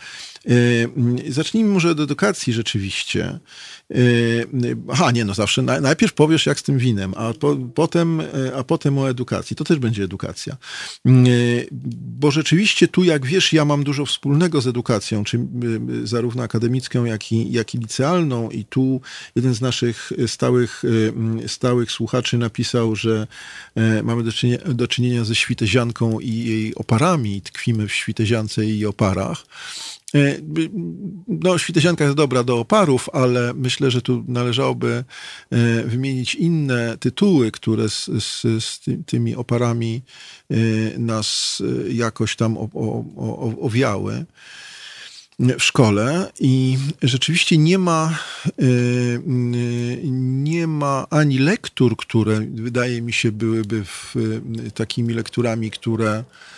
Y, Zacznijmy może od edukacji rzeczywiście. Aha, nie, no zawsze na- najpierw powiesz jak z tym winem, a po, potem, y, a potem o edukacji. To też będzie edukacja. Y, Bo rzeczywiście tu, jak wiesz, ja mam dużo wspólnego z edukacją, czy y, zarówno akademicką, jak i, jak i licealną i tu jeden z naszych stałych, stałych słuchaczy napisał, że e, mamy do czynienia, do czynienia ze świtezianką i jej oparami, tkwimy w świteziance i oparach. By- No, świtezianka jest dobra do oparów, ale myślę, że tu należałoby e, wymienić inne tytuły, które z, z, z ty- tymi oparami e, nas jakoś tam owiały w szkole. I rzeczywiście nie ma, y, y, nie ma ani lektur, które wydaje mi się byłyby w, y, takimi lekturami, które y,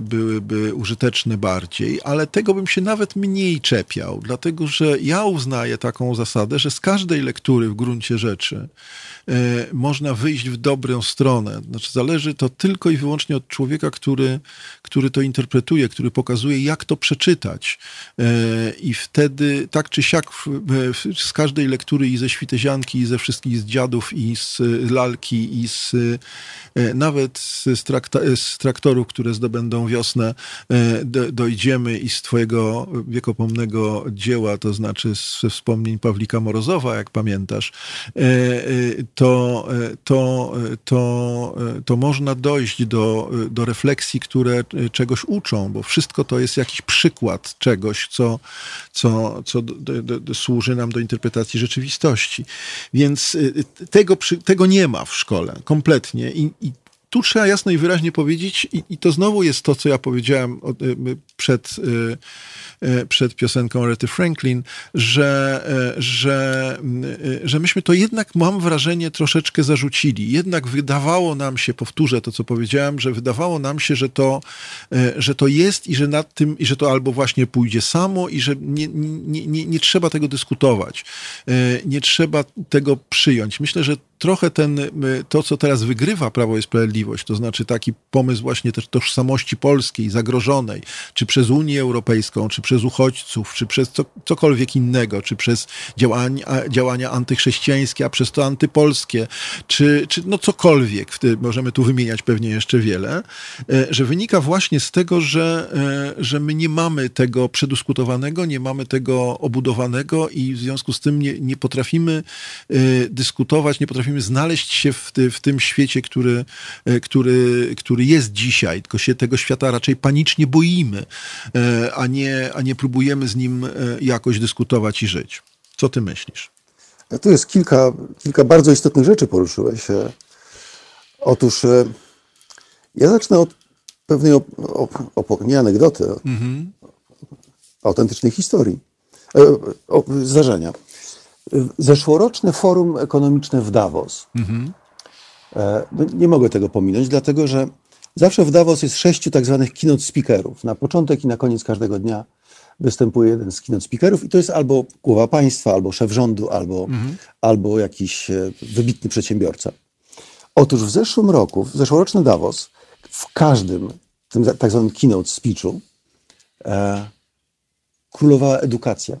byłyby użyteczne bardziej, ale tego bym się nawet mniej czepiał, dlatego że ja uznaję taką zasadę, że z każdej lektury w gruncie rzeczy można wyjść w dobrą stronę. Znaczy zależy to tylko i wyłącznie od człowieka, który, który to interpretuje, który pokazuje, jak to przeczytać. Y, I wtedy tak czy siak z każdej lektury i ze Świtezianki, i ze wszystkich z dziadów, i z lalki, i z y, nawet z, trakta, z traktorów, które zdobędą wiosnę, do, dojdziemy i z twojego wiekopomnego dzieła, to znaczy ze wspomnień Pawlika Morozowa, jak pamiętasz, to, y, to, y, to, y, to można dojść do, do refleksji, które czegoś uczą, bo wszystko to jest jakiś przykład czegoś, co, co, co do, do, do, służy nam do interpretacji rzeczywistości. Więc tego, tego nie ma w szkole kompletnie. I, i tu trzeba jasno i wyraźnie powiedzieć, i, i to znowu jest to, co ja powiedziałem od, y, przed, y, y, przed piosenką Rety Franklin, że, y, że, y, że myśmy to jednak, mam wrażenie, troszeczkę zarzucili. Jednak wydawało nam się, powtórzę to, co powiedziałem, że wydawało nam się, że to, y, że to jest i że nad tym, i że to albo właśnie pójdzie samo i że nie, nie, nie, nie trzeba tego dyskutować. Y, Nie trzeba tego przyjąć. Myślę, że trochę ten, y, to, co teraz wygrywa Prawo i Sprawiedliwość, to znaczy taki pomysł właśnie też tożsamości polskiej, zagrożonej, czy przez Unię Europejską, czy przez uchodźców, czy przez co, cokolwiek innego, czy przez działania, działania antychrześcijańskie, a przez to antypolskie, czy, czy no cokolwiek, w tym możemy tu wymieniać pewnie jeszcze wiele, e, że wynika właśnie z tego, że, e, że my nie mamy tego przedyskutowanego, nie mamy tego obudowanego i w związku z tym nie, nie potrafimy e, dyskutować, nie potrafimy znaleźć się w, ty, w tym świecie, który, e, który, który jest dzisiaj, tylko się tego świata raczej panicznie boimy, e, a nie, a nie próbujemy z nim e, jakoś dyskutować i żyć. Co ty myślisz? Tu jest kilka, kilka bardzo istotnych rzeczy poruszyłeś. Otóż ja zacznę od pewnej, op, op, op, nie anegdoty, autentycznej historii, e, o, zdarzenia. Zeszłoroczne forum ekonomiczne w Davos. E, no, Nie mogę tego pominąć, dlatego że zawsze w Davos jest sześciu tak zwanych keynote speakerów. Na początek i na koniec każdego dnia występuje jeden z keynote speakerów i to jest albo głowa państwa, albo szef rządu, albo, albo jakiś e, wybitny przedsiębiorca. Otóż w zeszłym roku, w zeszłoroczny Davos, w każdym tym tak zwanym keynote speechu e, królowała edukacja.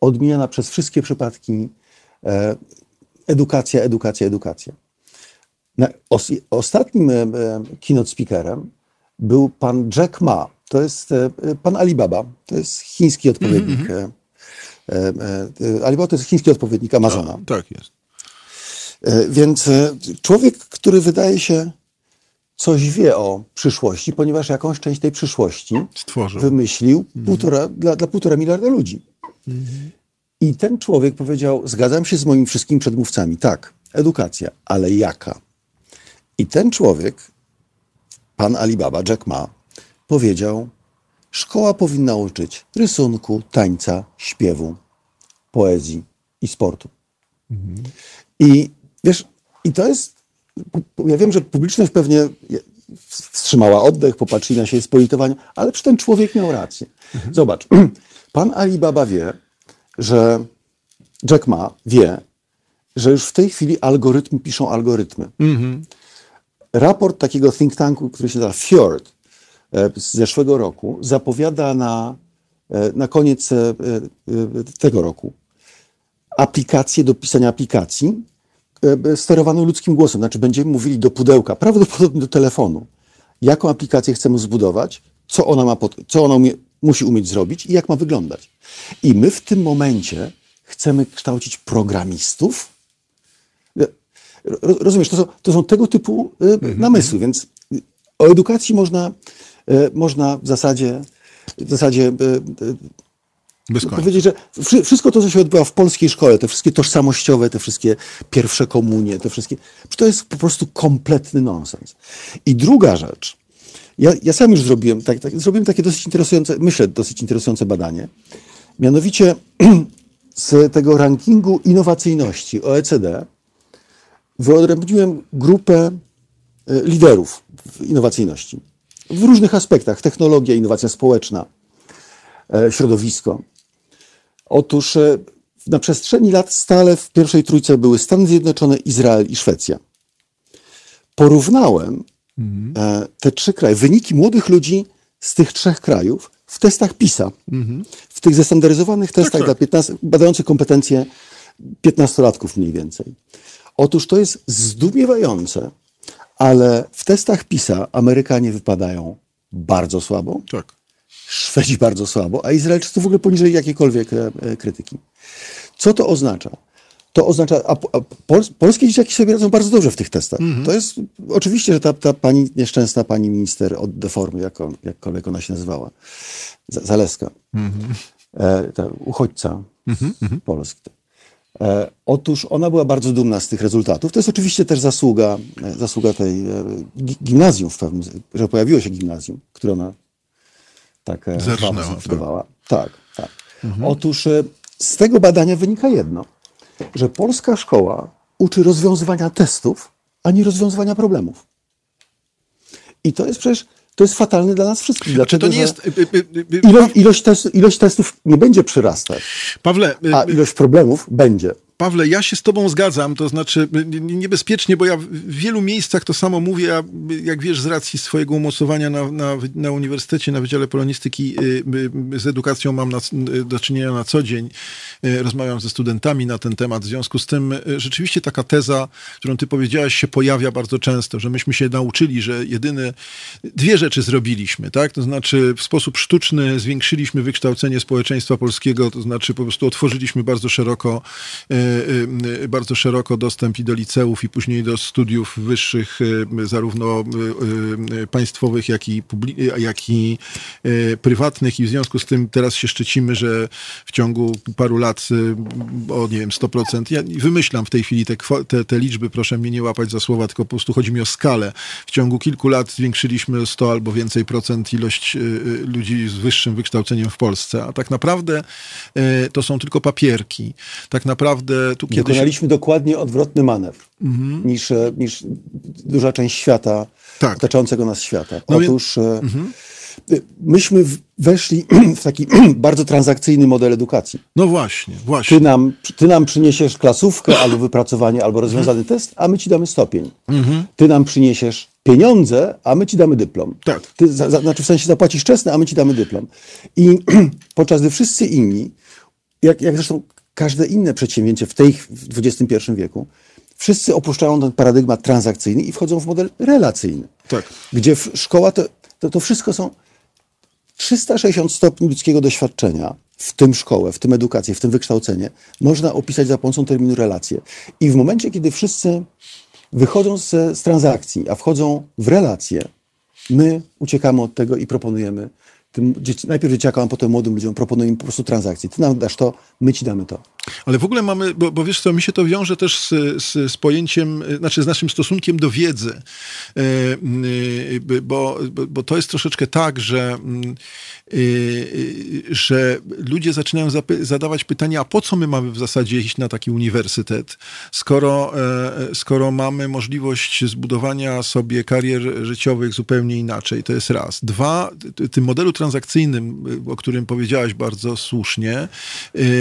Odmieniana przez wszystkie przypadki e, edukacja, edukacja, edukacja. Ostatnim e, e, keynote speakerem był pan Jack Ma. To jest pan Alibaba. To jest chiński odpowiednik. e, e, e, Alibaba to jest chiński odpowiednik Amazona. Tak jest. Więc człowiek, który wydaje się coś wie o przyszłości, ponieważ jakąś część tej przyszłości Stworzył. wymyślił półtora, dla, dla półtora miliarda ludzi. I ten człowiek powiedział: Zgadzam się z moimi wszystkimi przedmówcami. Tak, edukacja, ale jaka? I ten człowiek, pan Alibaba, Jack Ma, powiedział: Szkoła powinna uczyć rysunku, tańca, śpiewu, poezji i sportu. I wiesz, i to jest. Ja wiem, że publiczność pewnie wstrzymała oddech, popatrzyli na siebie z politowaniem, ale przy ten człowiek miał rację. Zobacz, pan Alibaba wie, że Jack Ma wie, że już w tej chwili algorytmy piszą algorytmy. Raport takiego think tanku, który się nazywa Fjord e, z zeszłego roku, zapowiada na, e, na koniec e, tego roku aplikację do pisania aplikacji sterowaną ludzkim głosem. Znaczy będziemy mówili do pudełka, prawdopodobnie do telefonu, jaką aplikację chcemy zbudować, co ona, ma pot- co ona umie, musi umieć zrobić i jak ma wyglądać. I my w tym momencie chcemy kształcić programistów. Ro- Rozumiesz, to są, to są tego typu e, namysły, więc o edukacji można, e, można w zasadzie, w zasadzie powiedzieć, że wszy- wszystko to, co się odbywa w polskiej szkole, te wszystkie tożsamościowe, te wszystkie pierwsze komunie, te wszystkie, to jest po prostu kompletny nonsens. I druga rzecz, ja, ja sam już zrobiłem, tak, tak, zrobiłem takie dosyć interesujące, myślę, dosyć interesujące badanie, mianowicie z tego rankingu innowacyjności OECD wyodrębniłem grupę e, liderów w innowacyjności w różnych aspektach, technologia, innowacja społeczna, e, środowisko. Otóż e, na przestrzeni lat stale w pierwszej trójce były Stany Zjednoczone, Izrael i Szwecja. Porównałem e, te trzy kraje, wyniki młodych ludzi z tych trzech krajów w testach PISA, w tych zestandaryzowanych testach tak. dla 15, badających kompetencje 15-latków mniej więcej. Otóż to jest zdumiewające, ale w testach PISA Amerykanie wypadają bardzo słabo, Tak. Szwedzi bardzo słabo, a Izraelczycy w ogóle poniżej jakiejkolwiek e, e, krytyki. Co to oznacza? To oznacza, a, a pol, polskie dzieciaki sobie radzą bardzo dobrze w tych testach. To jest oczywiście, że ta, ta pani nieszczęsna pani minister od deformy, jak on, jakkolwiek ona się nazywała, Zaleska, e, ta uchodźca z Polski. E, otóż ona była bardzo dumna z tych rezultatów. To jest oczywiście też zasługa, e, zasługa tej e, gi- gimnazjum w pewnym, że pojawiło się gimnazjum, które ona tak e, Zerżnęła, tak. zlikwidowała. Tak, tak. Otóż e, z tego badania wynika jedno, że polska szkoła uczy rozwiązywania testów, a nie rozwiązywania problemów. I to jest przecież, to jest fatalne dla nas wszystkich. Dlaczego? to nie że jest... y, y, y, y, Ilo, ilość, test, ilość testów nie będzie przyrastać, Pawle, a ilość problemów będzie. Pawle, ja się z tobą zgadzam, to znaczy niebezpiecznie, bo ja w wielu miejscach to samo mówię, a jak wiesz, z racji swojego umocowania na, na, na uniwersytecie, na Wydziale Polonistyki y, z edukacją mam na, do czynienia na co dzień. Y, Rozmawiam ze studentami na ten temat. W związku z tym y, rzeczywiście taka teza, którą ty powiedziałaś, się pojawia bardzo często, że myśmy się nauczyli, że jedyne dwie rzeczy zrobiliśmy, tak? To znaczy w sposób sztuczny zwiększyliśmy wykształcenie społeczeństwa polskiego, to znaczy po prostu otworzyliśmy bardzo szeroko bardzo szeroko dostęp i do liceów, i później do studiów wyższych, y, zarówno y, y, państwowych, jak i, jak i y, prywatnych. I w związku z tym teraz się szczycimy, że w ciągu paru lat y, o, nie wiem, 100%. Ja wymyślam w tej chwili te, te, te liczby, proszę mnie nie łapać za słowa, tylko po prostu chodzi mi o skalę. W ciągu kilku lat zwiększyliśmy o 100 albo więcej procent ilość y, y, ludzi z wyższym wykształceniem w Polsce. A tak naprawdę y, to są tylko papierki. Tak naprawdę tu kiedyś... Dokonaliśmy dokładnie odwrotny manewr niż, e, niż duża część świata, Tak. otaczającego nas świata. No Otóż e, y, myśmy w- weszli w taki bardzo transakcyjny model edukacji. No właśnie, właśnie. Ty nam, ty nam przyniesiesz klasówkę albo wypracowanie, albo rozwiązany test, a my ci damy stopień. Ty nam przyniesiesz pieniądze, a my ci damy dyplom. Tak. Ty, za, za, znaczy w sensie zapłacisz czesne, a my ci damy dyplom. I podczas gdy wszyscy inni jak, jak zresztą każde inne przedsięwzięcie w tej w XXI wieku, wszyscy opuszczają ten paradygmat transakcyjny i wchodzą w model relacyjny. Tak. Gdzie szkoła to, to, to wszystko są 360 stopni ludzkiego doświadczenia, w tym szkołę, w tym edukację, w tym wykształcenie, można opisać za pomocą terminu relacje. I w momencie, kiedy wszyscy wychodzą z, z transakcji, a wchodzą w relacje, my uciekamy od tego i proponujemy tym najpierw dzieciakom, a potem młodym ludziom proponujemy po prostu transakcje. Ty nam dasz to, my ci damy to. Ale w ogóle mamy, bo, bo wiesz co, mi się to wiąże też z, z, z pojęciem, y, znaczy z naszym stosunkiem do wiedzy, e, y, bo, bo, to jest troszeczkę tak, że, że ludzie zaczynają zadawać pytania, a po co my mamy w zasadzie iść na taki uniwersytet, skoro, e, skoro mamy możliwość zbudowania sobie karier życiowych zupełnie inaczej, to jest raz. Dwa, tym modelu transakcyjnym, o którym powiedziałaś bardzo słusznie,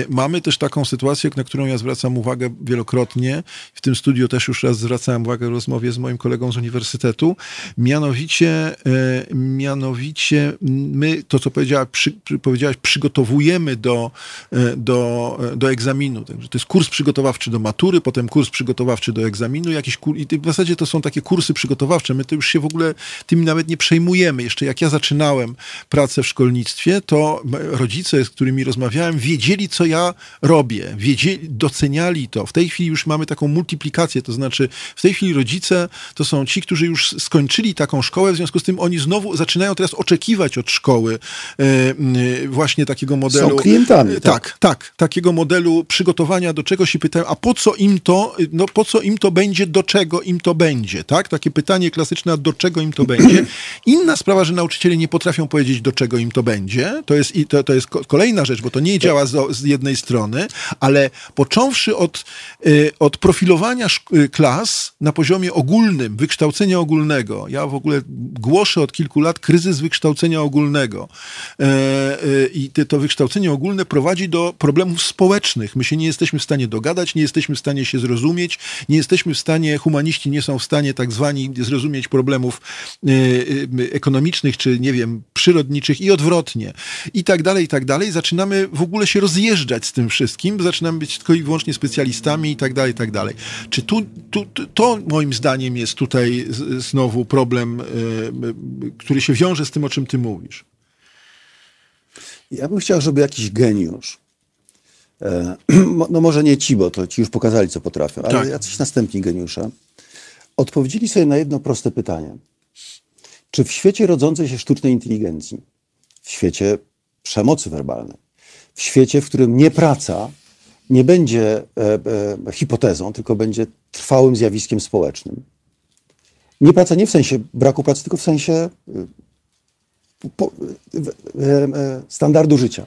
mamy też taką sytuację, na którą ja zwracam uwagę wielokrotnie. W tym studiu też już raz zwracałem uwagę w rozmowie z moim kolegą z uniwersytetu. Mianowicie, e, mianowicie my, to co powiedziała, przy, powiedziałaś, przygotowujemy do, e, do, e, do egzaminu. Także to jest kurs przygotowawczy do matury, potem kurs przygotowawczy do egzaminu, jakiś kur, i w zasadzie to są takie kursy przygotowawcze. My to już się w ogóle tym nawet nie przejmujemy. Jeszcze jak ja zaczynałem pracę w szkolnictwie, to rodzice, z którymi rozmawiałem, wiedzieli, co ja robię, wiedzieli, doceniali to. W tej chwili już mamy taką multiplikację, to znaczy w tej chwili rodzice to są ci, którzy już skończyli taką szkołę, w związku z tym oni znowu zaczynają teraz oczekiwać od szkoły e, właśnie takiego modelu. klientami, E, tak. tak, tak, takiego modelu przygotowania do czegoś i pytają, a po co im to, no po co im to będzie, do czego im to będzie, tak? Takie pytanie klasyczne, a do czego im to będzie. Inna sprawa, że nauczyciele nie potrafią powiedzieć, do czego im to będzie. To jest, i to, to jest ko- kolejna rzecz, bo to nie działa z, z jednej strony, ale począwszy od, y, od profilowania y, klas na poziomie ogólnym, wykształcenia ogólnego. Ja w ogóle głoszę od kilku lat kryzys wykształcenia ogólnego. E, e, I to wykształcenie ogólne prowadzi do problemów społecznych. My się nie jesteśmy w stanie dogadać, nie jesteśmy w stanie się zrozumieć, nie jesteśmy w stanie, humaniści nie są w stanie tak zwani zrozumieć problemów e, ekonomicznych, czy nie wiem, przyrodniczych i odwrotnie. I tak dalej, i tak dalej. Zaczynamy w ogóle się rozjeżdżać z tym wszystkim, zaczynamy być tylko i wyłącznie specjalistami i tak dalej, i tak dalej. Czy tu, tu, to moim zdaniem jest tutaj znowu problem, e, e, który się wiąże z tym, o czym ty mówisz. Ja bym chciał, żeby jakiś geniusz, e, no może nie ci, bo to ci już pokazali, co potrafią, ale Tak. jacyś następni geniusze, odpowiedzieli sobie na jedno proste pytanie. Czy w świecie rodzącej się sztucznej inteligencji, w świecie przemocy werbalnej, w świecie, w którym nie praca nie będzie e, e, hipotezą, tylko będzie trwałym zjawiskiem społecznym. Nie praca nie w sensie braku pracy, tylko w sensie e, standardu życia.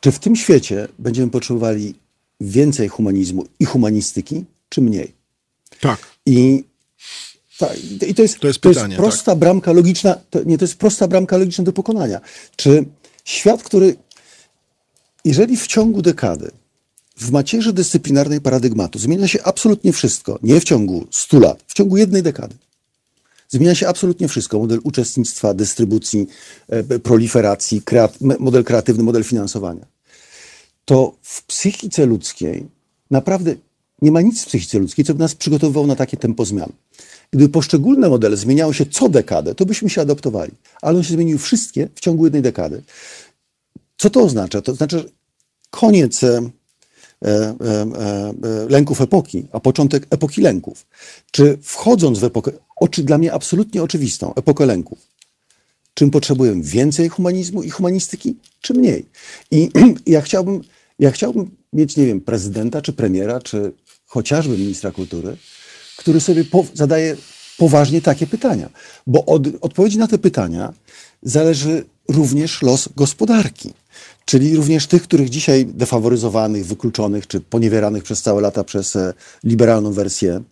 Czy w tym świecie będziemy potrzebowali więcej humanizmu i humanistyki, czy mniej? Tak. I, ta, i to jest, To jest pytanie, tak. prosta bramka logiczna, to, nie, to jest prosta bramka logiczna do pokonania. Czy świat, który, jeżeli w ciągu dekady w macierzy dyscyplinarnej paradygmatu zmienia się absolutnie wszystko, nie w ciągu 100 lat, w ciągu jednej dekady, Zmienia się absolutnie wszystko. Model uczestnictwa, dystrybucji, e, proliferacji, kreat model kreatywny, model finansowania. To w psychice ludzkiej naprawdę nie ma nic w psychice ludzkiej, co by nas przygotowywało na takie tempo zmian. Gdyby poszczególne modele zmieniały się co dekadę, to byśmy się adaptowali. Ale one się zmieniły wszystkie w ciągu jednej dekady. Co to oznacza? To oznacza, że koniec e, e, e, lęków epoki, a początek epoki lęków. Czy wchodząc w epokę, oczy, dla mnie absolutnie oczywistą, epokę lęków, czym potrzebujemy więcej humanizmu i humanistyki, czy mniej? I ja chciałbym, ja chciałbym mieć, nie wiem, prezydenta, czy premiera, czy chociażby ministra kultury, który sobie po, zadaje poważnie takie pytania. Bo od odpowiedzi na te pytania zależy również los gospodarki. Czyli również tych, których dzisiaj defaworyzowanych, wykluczonych, czy poniewieranych przez całe lata przez e, liberalną wersję,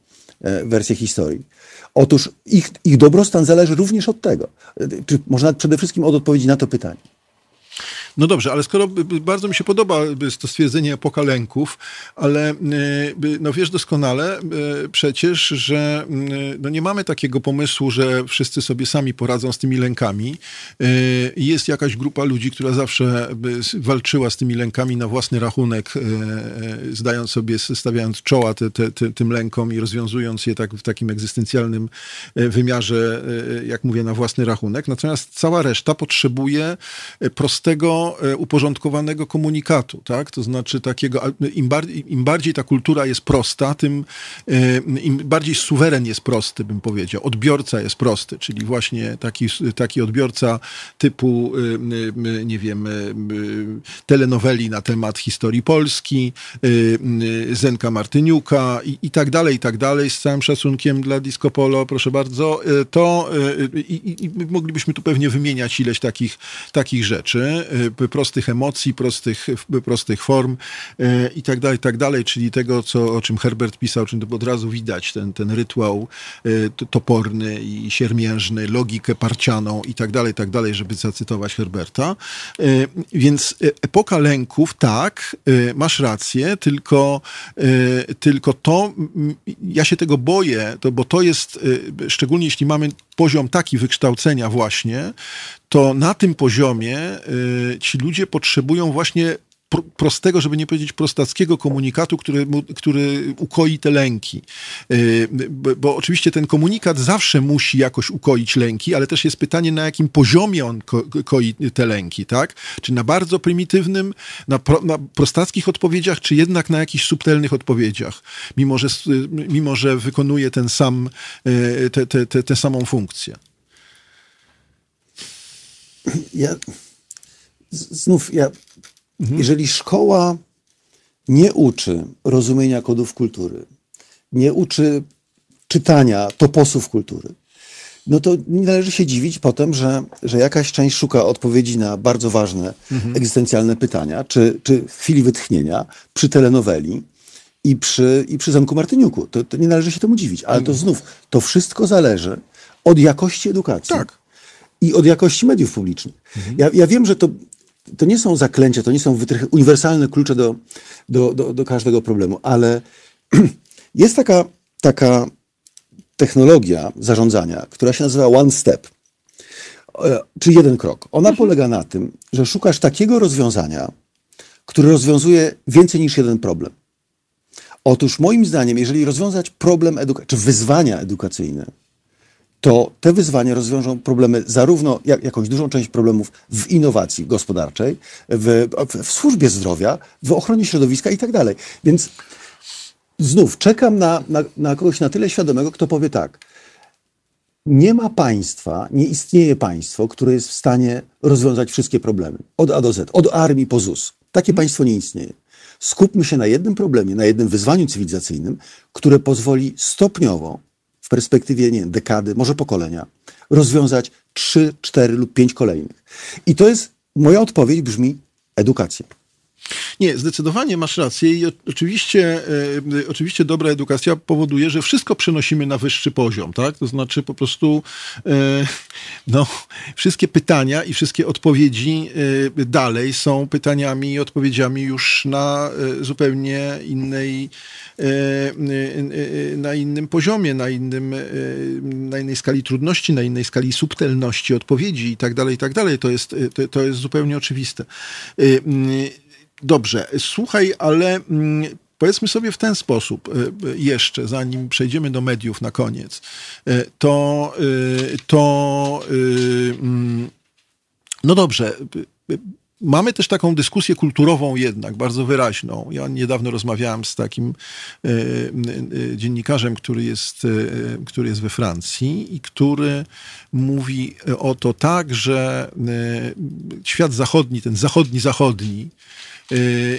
e, wersję historii. Otóż ich, ich dobrostan zależy również od tego. E, Czy można przede wszystkim od odpowiedzi na to pytanie. No dobrze, ale skoro bardzo mi się podoba to stwierdzenie epoka lęków, ale by- no wiesz doskonale y, przecież, że no nie mamy takiego pomysłu, że wszyscy sobie sami poradzą z tymi lękami. Y, Jest jakaś grupa ludzi, która zawsze walczyła z tymi lękami na własny rachunek, zdając sobie, stawiając czoła te, te, te, tym lękom i rozwiązując je tak w takim egzystencjalnym wymiarze, jak mówię, na własny rachunek. Natomiast cała reszta potrzebuje prostego, y, uporządkowanego komunikatu, tak? To znaczy takiego, im bardziej, im bardziej ta kultura jest prosta, tym y, im bardziej suweren jest prosty, bym powiedział. Odbiorca jest prosty, czyli właśnie taki, taki odbiorca typu, y, nie wiem, telenoweli na temat historii Polski, Zenka Martyniuka i, i tak dalej, i tak dalej, z całym szacunkiem dla Disco Polo, proszę bardzo, to i, i, i moglibyśmy tu pewnie wymieniać ileś takich, takich rzeczy, prostych emocji, prostych, prostych form y, i tak dalej, tak dalej, czyli tego, co, o czym Herbert pisał, czym od razu widać, ten, ten rytuał to- toporny i siermiężny, logikę parcianą i tak dalej, tak dalej, żeby zacytować Herberta. Y, Więc epoka lęków, tak, masz rację, tylko, tylko to, ja się tego boję, to, bo to jest, szczególnie jeśli mamy poziom taki wykształcenia właśnie, to na tym poziomie y, ci ludzie potrzebują właśnie pro- prostego, żeby nie powiedzieć prostackiego komunikatu, który, który ukoi te lęki. Y, Bo, oczywiście ten komunikat zawsze musi jakoś ukoić lęki, ale też jest pytanie, na jakim poziomie on ko koi te lęki, tak? Czy na bardzo prymitywnym, na, pro, na prostackich odpowiedziach, czy jednak na jakichś subtelnych odpowiedziach, mimo że, mimo że wykonuje ten sam, y, tę samą funkcję. Ja, znów, ja, jeżeli szkoła nie uczy rozumienia kodów kultury, nie uczy czytania toposów kultury, no to nie należy się dziwić potem, że, że jakaś część szuka odpowiedzi na bardzo ważne egzystencjalne pytania, czy, czy w chwili wytchnienia przy telenoweli i przy, i przy Zamku Martyniuku. To, to nie należy się temu dziwić. Ale to znów, to wszystko zależy od jakości edukacji Tak. I od jakości mediów publicznych. Ja, ja wiem, że to, to nie są zaklęcia, to nie są wytrych, uniwersalne klucze do, do, do, do każdego problemu, ale jest taka, taka technologia zarządzania, która się nazywa One Step, e, czyli jeden krok. Ona polega na tym, że szukasz takiego rozwiązania, które rozwiązuje więcej niż jeden problem. Otóż moim zdaniem, jeżeli rozwiązać problem edukacyjny, czy wyzwania edukacyjne, to te wyzwania rozwiążą problemy zarówno, jak, jakąś dużą część problemów w innowacji gospodarczej, w, w, w służbie zdrowia, w ochronie środowiska i tak dalej. Więc znów czekam na, na, na kogoś na tyle świadomego, kto powie tak. Nie ma państwa, nie istnieje państwo, które jest w stanie rozwiązać wszystkie problemy. Od A do Z, od armii po ZUS. Takie państwo nie istnieje. Skupmy się na jednym problemie, na jednym wyzwaniu cywilizacyjnym, które pozwoli stopniowo, perspektywie nie wiem, dekady, może pokolenia, rozwiązać trzy, cztery lub pięć kolejnych. I to jest, moja odpowiedź brzmi edukacja. Nie, zdecydowanie masz rację i oczywiście, e, oczywiście dobra edukacja powoduje, że wszystko przenosimy na wyższy poziom, tak? To znaczy po prostu e, no, wszystkie pytania i wszystkie odpowiedzi e, dalej są pytaniami i odpowiedziami już na zupełnie innej, na innym poziomie, na, innym, na innej skali trudności, na innej skali subtelności odpowiedzi i tak dalej, i tak dalej. To jest, to, to jest zupełnie oczywiste. E, Dobrze, słuchaj, ale mm, powiedzmy sobie w ten sposób y, jeszcze, zanim przejdziemy do mediów na koniec, y, to, y, to mm, no dobrze. Mamy też taką dyskusję kulturową jednak, bardzo wyraźną. Ja niedawno rozmawiałem z takim dziennikarzem, który jest, który jest we Francji i który mówi o to tak, że świat zachodni, ten zachodni zachodni,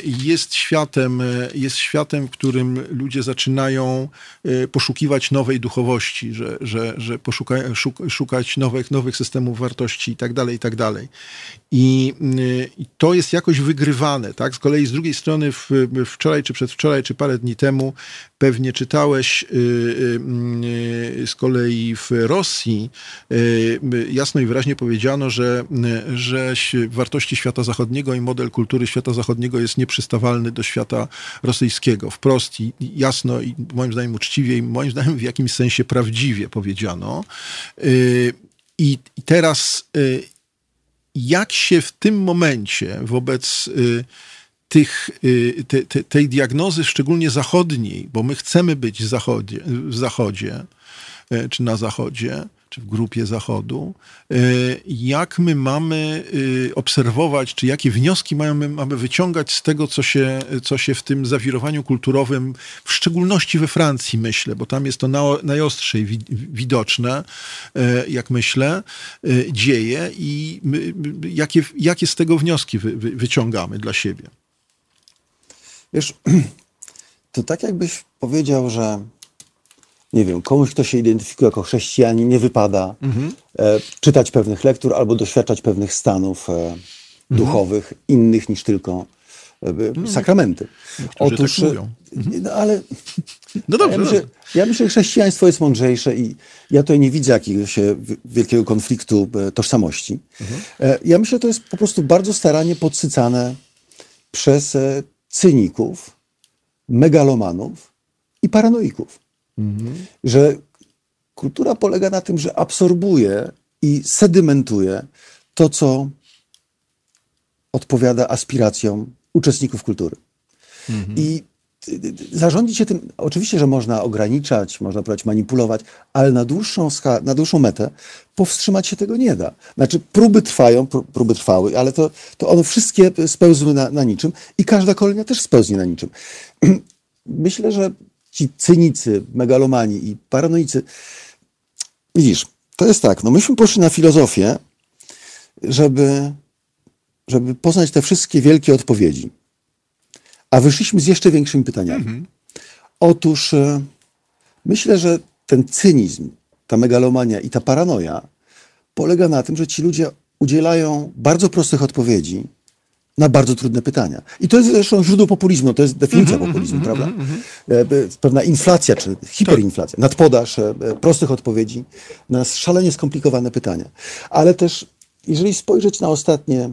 jest światem, y, jest światem, w którym ludzie zaczynają y, poszukiwać nowej duchowości, że, że, że poszuka, szuk, szukać nowych, nowych systemów wartości i tak dalej, i tak y, I to jest jakoś wygrywane, tak? Z kolei z drugiej strony w, wczoraj, czy przedwczoraj, czy parę dni temu pewnie czytałeś y, y, y, z kolei w Rosji, jasno i wyraźnie powiedziano, że, że wartości świata zachodniego i model kultury świata zachodniego jest nieprzystawalny do świata rosyjskiego. Wprost i jasno i moim zdaniem uczciwie i moim zdaniem w jakimś sensie prawdziwie powiedziano. I teraz jak się w tym momencie wobec tych, y, te, te, tej diagnozy, szczególnie zachodniej, bo my chcemy być w zachodzie, w zachodzie y, czy na zachodzie, czy w grupie zachodu, y, jak my mamy y, obserwować, czy jakie wnioski mamy, mamy wyciągać z tego, co się, co się w tym zawirowaniu kulturowym, w szczególności we Francji, myślę, bo tam jest to na, najostrzej wi- widoczne, y, jak myślę, dzieje i my, jakie, jakie z tego wnioski wy, wy, wyciągamy dla siebie. Wiesz, to tak jakbyś powiedział, że nie wiem, komuś, kto się identyfikuje jako chrześcijanin, nie wypada e, czytać pewnych lektur albo doświadczać pewnych stanów e, duchowych, innych niż tylko e, sakramenty. Niektórzy tak mówią. e, no, ale No dobrze, ja, myślę, dobrze. ja myślę, że chrześcijaństwo jest mądrzejsze i ja tutaj nie widzę jakiegoś wi- wielkiego konfliktu e, tożsamości. E, Ja myślę, że to jest po prostu bardzo staranie podsycane przez cyników, megalomanów i paranoików. Że kultura polega na tym, że absorbuje i sedymentuje to, co odpowiada aspiracjom uczestników kultury. I y, y, zarządzić się tym, oczywiście, że można ograniczać, można próbować manipulować, ale na dłuższą, na dłuższą metę powstrzymać się tego nie da. Znaczy, próby trwają, pró- próby trwały, ale to, to one wszystkie spełzły na, na niczym i każda kolejna też spełznie na niczym. Myślę, że ci cynicy, megalomani i paranoicy, widzisz, to jest tak, no myśmy poszli na filozofię, żeby, żeby poznać te wszystkie wielkie odpowiedzi. A wyszliśmy z jeszcze większymi pytaniami. Otóż e, myślę, że ten cynizm, ta megalomania i ta paranoja polega na tym, że ci ludzie udzielają bardzo prostych odpowiedzi na bardzo trudne pytania. I to jest zresztą źródło populizmu, to jest definicja populizmu, prawda? E, b- Pewna inflacja czy hiperinflacja, nadpodaż e, e, prostych odpowiedzi na szalenie skomplikowane pytania. Ale też, jeżeli spojrzeć na ostatnie,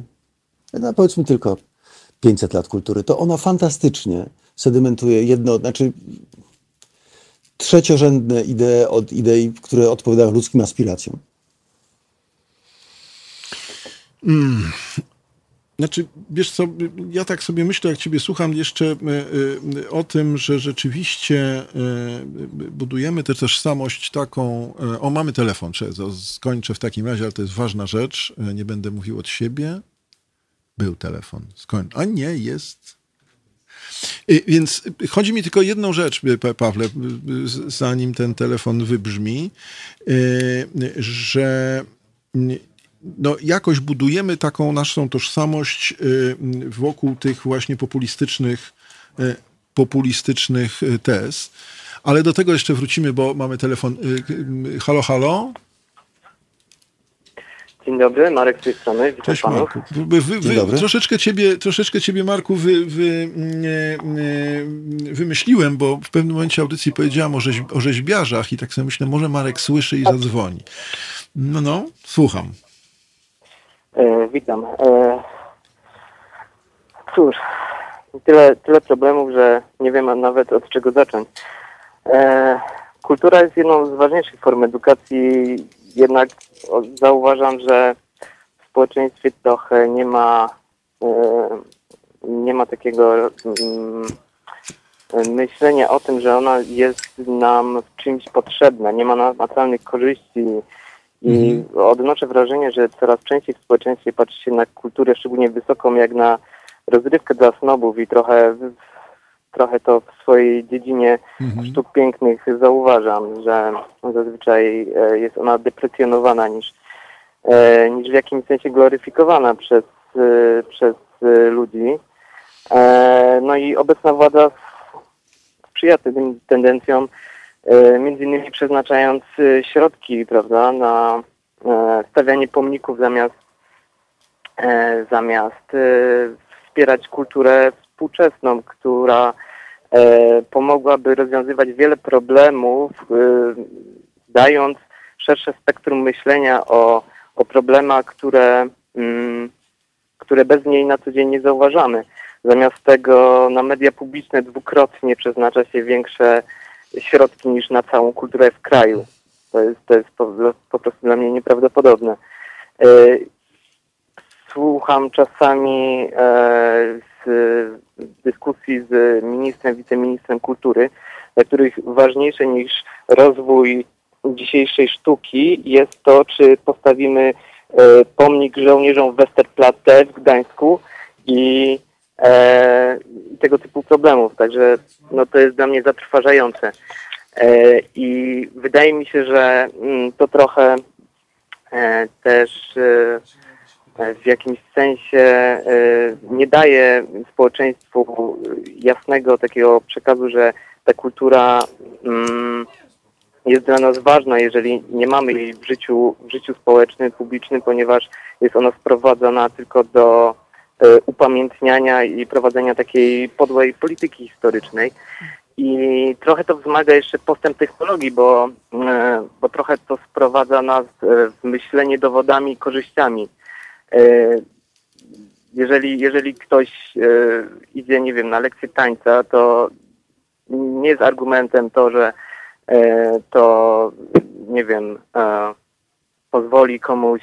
no powiedzmy tylko 500 lat kultury, to ona fantastycznie sedymentuje jedno, znaczy trzeciorzędne idee od idei, które odpowiadają ludzkim aspiracjom. Znaczy, wiesz co, ja tak sobie myślę, jak ciebie słucham jeszcze e, e, o tym, że rzeczywiście e, budujemy tę tożsamość taką... O, mamy telefon, skończę w takim razie, ale to jest ważna rzecz, nie będę mówił od siebie. Był telefon, skończ. A nie, jest... Więc chodzi mi tylko o jedną rzecz, Pa- Pawle, z- zanim ten telefon wybrzmi, y, że y, no, jakoś budujemy taką naszą tożsamość wokół tych właśnie populistycznych, populistycznych tez. Ale do tego jeszcze wrócimy, bo mamy telefon. Halo, halo? Dzień dobry, Marek z tej strony, witam Cześć panów. Marku. Wy, wy, Dzień dobry. troszeczkę ciebie, troszeczkę ciebie Marku wy, wy, nie, nie, wymyśliłem, bo w pewnym momencie audycji powiedziałam o, rzeź, o rzeźbiarzach i tak sobie myślę, może Marek słyszy i zadzwoni. No, no, słucham. E, witam. E, cóż, tyle, tyle problemów, że nie wiem nawet od czego zacząć. E, kultura jest jedną z ważniejszych form edukacji, jednak zauważam, że w społeczeństwie trochę nie ma e, nie ma takiego mm, myślenia o tym, że ona jest nam w czymś potrzebna, nie ma namacalnych korzyści. I odnoszę wrażenie, że coraz częściej w społeczeństwie patrzy się na kulturę szczególnie wysoką jak na rozrywkę dla snobów i trochę, trochę to w swojej dziedzinie sztuk pięknych zauważam, że zazwyczaj e, jest ona deprecjonowana niż, e, niż w jakimś sensie gloryfikowana przez, e, przez ludzi. No i obecna władza sprzyja tym tendencjom, między innymi przeznaczając środki, prawda, na stawianie pomników zamiast zamiast wspierać kulturę współczesną, która pomogłaby rozwiązywać wiele problemów, e, dając szersze spektrum myślenia o, o problemach, które, mm, które bez niej na co dzień nie zauważamy. Zamiast tego na media publiczne dwukrotnie przeznacza się większe środki niż na całą kulturę w kraju. To jest, to jest po, po prostu dla mnie nieprawdopodobne. E, Słucham czasami z dyskusji z ministrem, wiceministrem kultury, dla których ważniejsze niż rozwój dzisiejszej sztuki jest to, czy postawimy e, pomnik żołnierzom Westerplatte w Gdańsku i e, tego typu problemów. Także no, to jest dla mnie zatrważające. E, I wydaje mi się, że mm, to trochę e, też e, w jakimś sensie e, nie daje społeczeństwu jasnego takiego przekazu, że ta kultura mm, jest dla nas ważna, jeżeli nie mamy jej w życiu, w życiu społecznym, publicznym, ponieważ jest ona sprowadzona tylko do e, upamiętniania i prowadzenia takiej podłej polityki historycznej. I trochę to wzmaga jeszcze postęp technologii, bo, e, bo trochę to sprowadza nas e, w myślenie dowodami korzyściami. E, Jeżeli, jeżeli ktoś e, idzie, nie wiem, na lekcję tańca, to nie jest argumentem to, że e, to, nie wiem, pozwoli komuś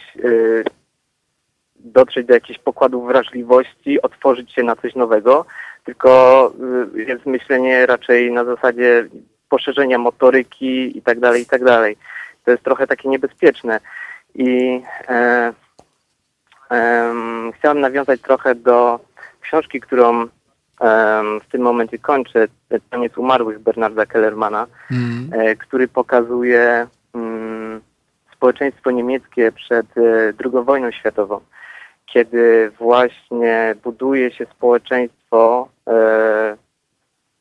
dotrzeć do jakichś pokładów wrażliwości, otworzyć się na coś nowego, tylko jest myślenie raczej na zasadzie poszerzenia motoryki i tak dalej, i tak dalej. To jest trochę takie niebezpieczne. I e, em, chciałem nawiązać trochę do książki, którą w tym momencie kończę, Taniec umarłych Bernarda Kellermana, e, który pokazuje mm, społeczeństwo niemieckie przed e, II wojną światową, kiedy właśnie buduje się społeczeństwo, e,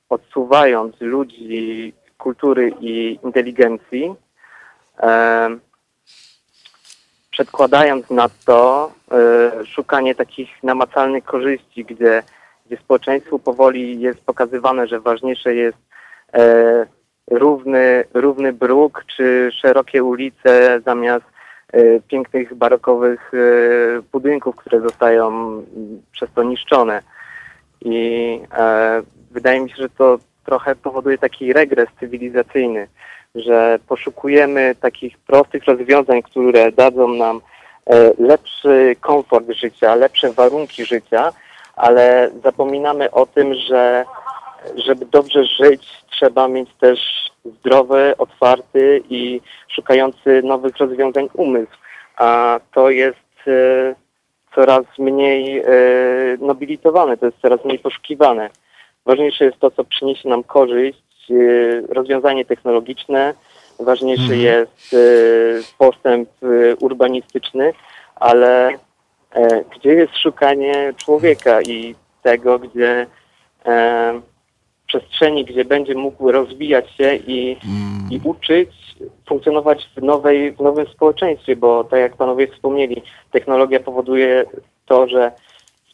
odsuwając ludzi kultury i inteligencji, e, przedkładając na to e, szukanie takich namacalnych korzyści, gdzie, gdzie społeczeństwu powoli jest pokazywane, że ważniejsze jest e, równy, równy bruk czy szerokie ulice zamiast e, pięknych barokowych budynków, które zostają przez to niszczone. I wydaje mi się, że to trochę powoduje taki regres cywilizacyjny, że poszukujemy takich prostych rozwiązań, które dadzą nam e, lepszy komfort życia, lepsze warunki życia, ale zapominamy o tym, że żeby dobrze żyć, trzeba mieć też zdrowy, otwarty i szukający nowych rozwiązań umysł. A to jest e, coraz mniej e, nobilitowane, to jest coraz mniej poszukiwane. Ważniejsze jest to, co przyniesie nam korzyść, rozwiązanie technologiczne, ważniejszy jest e, postęp e, urbanistyczny, ale e, gdzie jest szukanie człowieka i tego, gdzie e, przestrzeni, gdzie będzie mógł rozwijać się i, i uczyć funkcjonować w, nowej, w nowym społeczeństwie, bo tak jak panowie wspomnieli, technologia powoduje to, że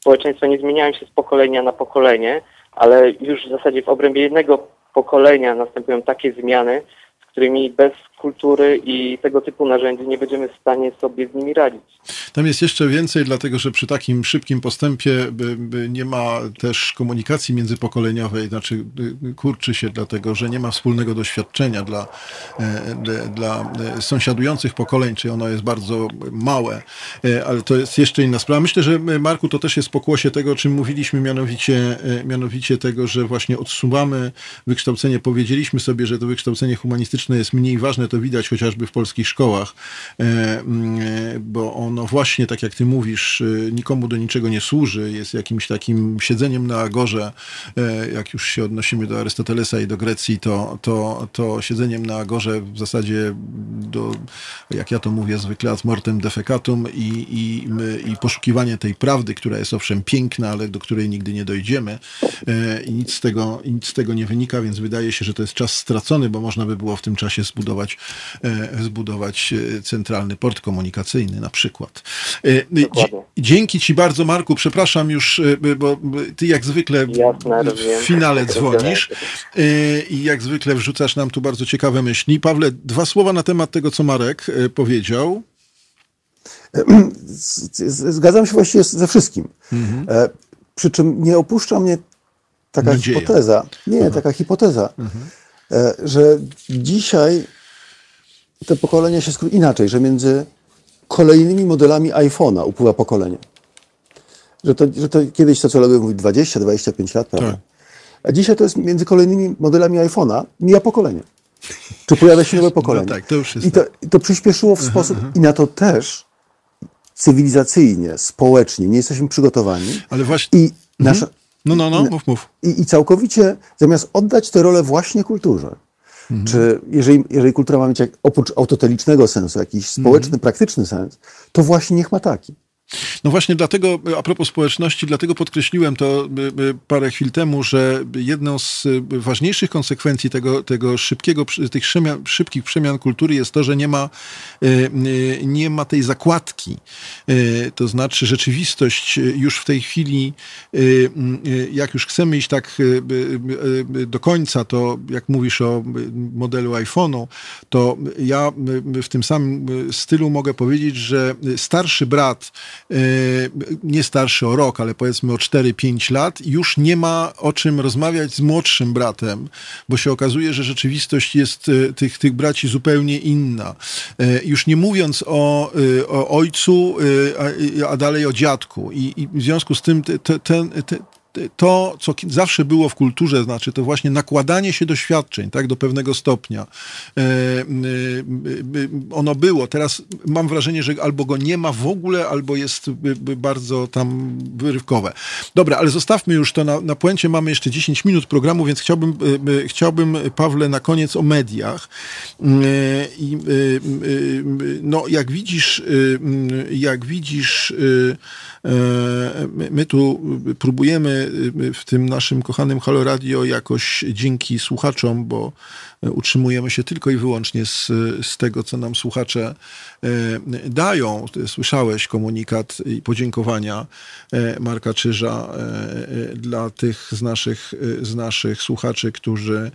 społeczeństwa nie zmieniają się z pokolenia na pokolenie, ale już w zasadzie w obrębie jednego pokolenia następują takie zmiany, z którymi bez kultury i tego typu narzędzi nie będziemy w stanie sobie z nimi radzić. Tam jest jeszcze więcej, dlatego że przy takim szybkim postępie nie ma też komunikacji międzypokoleniowej, znaczy y, kurczy się, dlatego że nie ma wspólnego doświadczenia dla, e, dla, e, sąsiadujących pokoleń, czy ono jest bardzo małe, E, ale to jest jeszcze inna sprawa. Myślę, że Marku, to też jest pokłosie tego, o czym mówiliśmy, mianowicie, mianowicie tego, że właśnie odsuwamy wykształcenie, powiedzieliśmy sobie, że to wykształcenie humanistyczne jest mniej ważne, to widać chociażby w polskich szkołach, e, mm, e, bo ono właśnie, tak jak ty mówisz, e, nikomu do niczego nie służy, jest jakimś takim siedzeniem na agorze, jak już się odnosimy do Arystotelesa i do Grecji, to, to, to siedzeniem na agorze w zasadzie do, jak ja to mówię zwykle, ad mortem defecatum i, i, i poszukiwanie tej prawdy, która jest owszem piękna, ale do której nigdy nie dojdziemy i nic z tego, nic z tego nie wynika, więc wydaje się, że to jest czas stracony, bo można by było w tym czasie zbudować zbudować e, centralny port komunikacyjny na przykład. E, Dokładnie. Dzięki Ci bardzo, Marku. Przepraszam już, e, bo Ty jak zwykle Jasne, w finale dzwonisz e, i jak zwykle wrzucasz nam tu bardzo ciekawe myśli. Pawle, dwa słowa na temat tego, co Marek e, powiedział. Zgadzam się właściwie ze wszystkim. E, Przy czym nie opuszcza mnie taka Nadzieja. hipoteza, nie, taka hipoteza, e, że dzisiaj te pokolenia się skróci inaczej, że między kolejnymi modelami iPhone'a upływa pokolenie. Że to, że to kiedyś socjologowie mówili 20-25 lat, prawda? Tak. A dzisiaj to jest między kolejnymi modelami iPhone'a mija pokolenie. Czy pojawia się nowe pokolenie? tak, to już jest I to, i to przyspieszyło w sposób, i na to też cywilizacyjnie, społecznie nie jesteśmy przygotowani. Ale właśnie. I nasza, No, no, no, mów, mów. i, I całkowicie, zamiast oddać tę rolę właśnie kulturze, Mhm. czy jeżeli, jeżeli kultura ma mieć jak, oprócz autotelicznego sensu, jakiś społeczny, Mhm. praktyczny sens, to właśnie niech ma taki. No właśnie dlatego, a propos społeczności, dlatego podkreśliłem to y, y, parę chwil temu, że jedną z ważniejszych konsekwencji tego, tego szybkiego, tych przemian, szybkich przemian kultury jest to, że nie ma, nie ma tej zakładki. To znaczy rzeczywistość już w tej chwili, jak już chcemy iść tak do końca, to jak mówisz o modelu iPhone'u, to ja w tym samym stylu mogę powiedzieć, że starszy brat, nie starszy o rok, ale powiedzmy o 4-5 lat, już nie ma o czym rozmawiać z młodszym bratem, bo się okazuje, że rzeczywistość jest y, tych, tych braci zupełnie inna. Y, Już nie mówiąc o, y, o ojcu, a, a dalej o dziadku. I, i w związku z tym te, te, te, to, co zawsze było w kulturze, znaczy to właśnie nakładanie się doświadczeń, tak, do pewnego stopnia. E, e, e, ono było. Teraz mam wrażenie, że albo go nie ma w ogóle, albo jest bardzo tam wyrywkowe. Dobra, ale zostawmy już to na, na puencie. Mamy jeszcze 10 minut programu, więc chciałbym, chciałbym, Pawle, na koniec o mediach. E, no, jak widzisz, jak widzisz, my tu próbujemy w tym naszym kochanym Halo Radio jakoś dzięki słuchaczom, bo utrzymujemy się tylko i wyłącznie z, z tego, co nam słuchacze dają. Słyszałeś komunikat i podziękowania Marka Czyża dla tych z naszych, z naszych słuchaczy, którzy,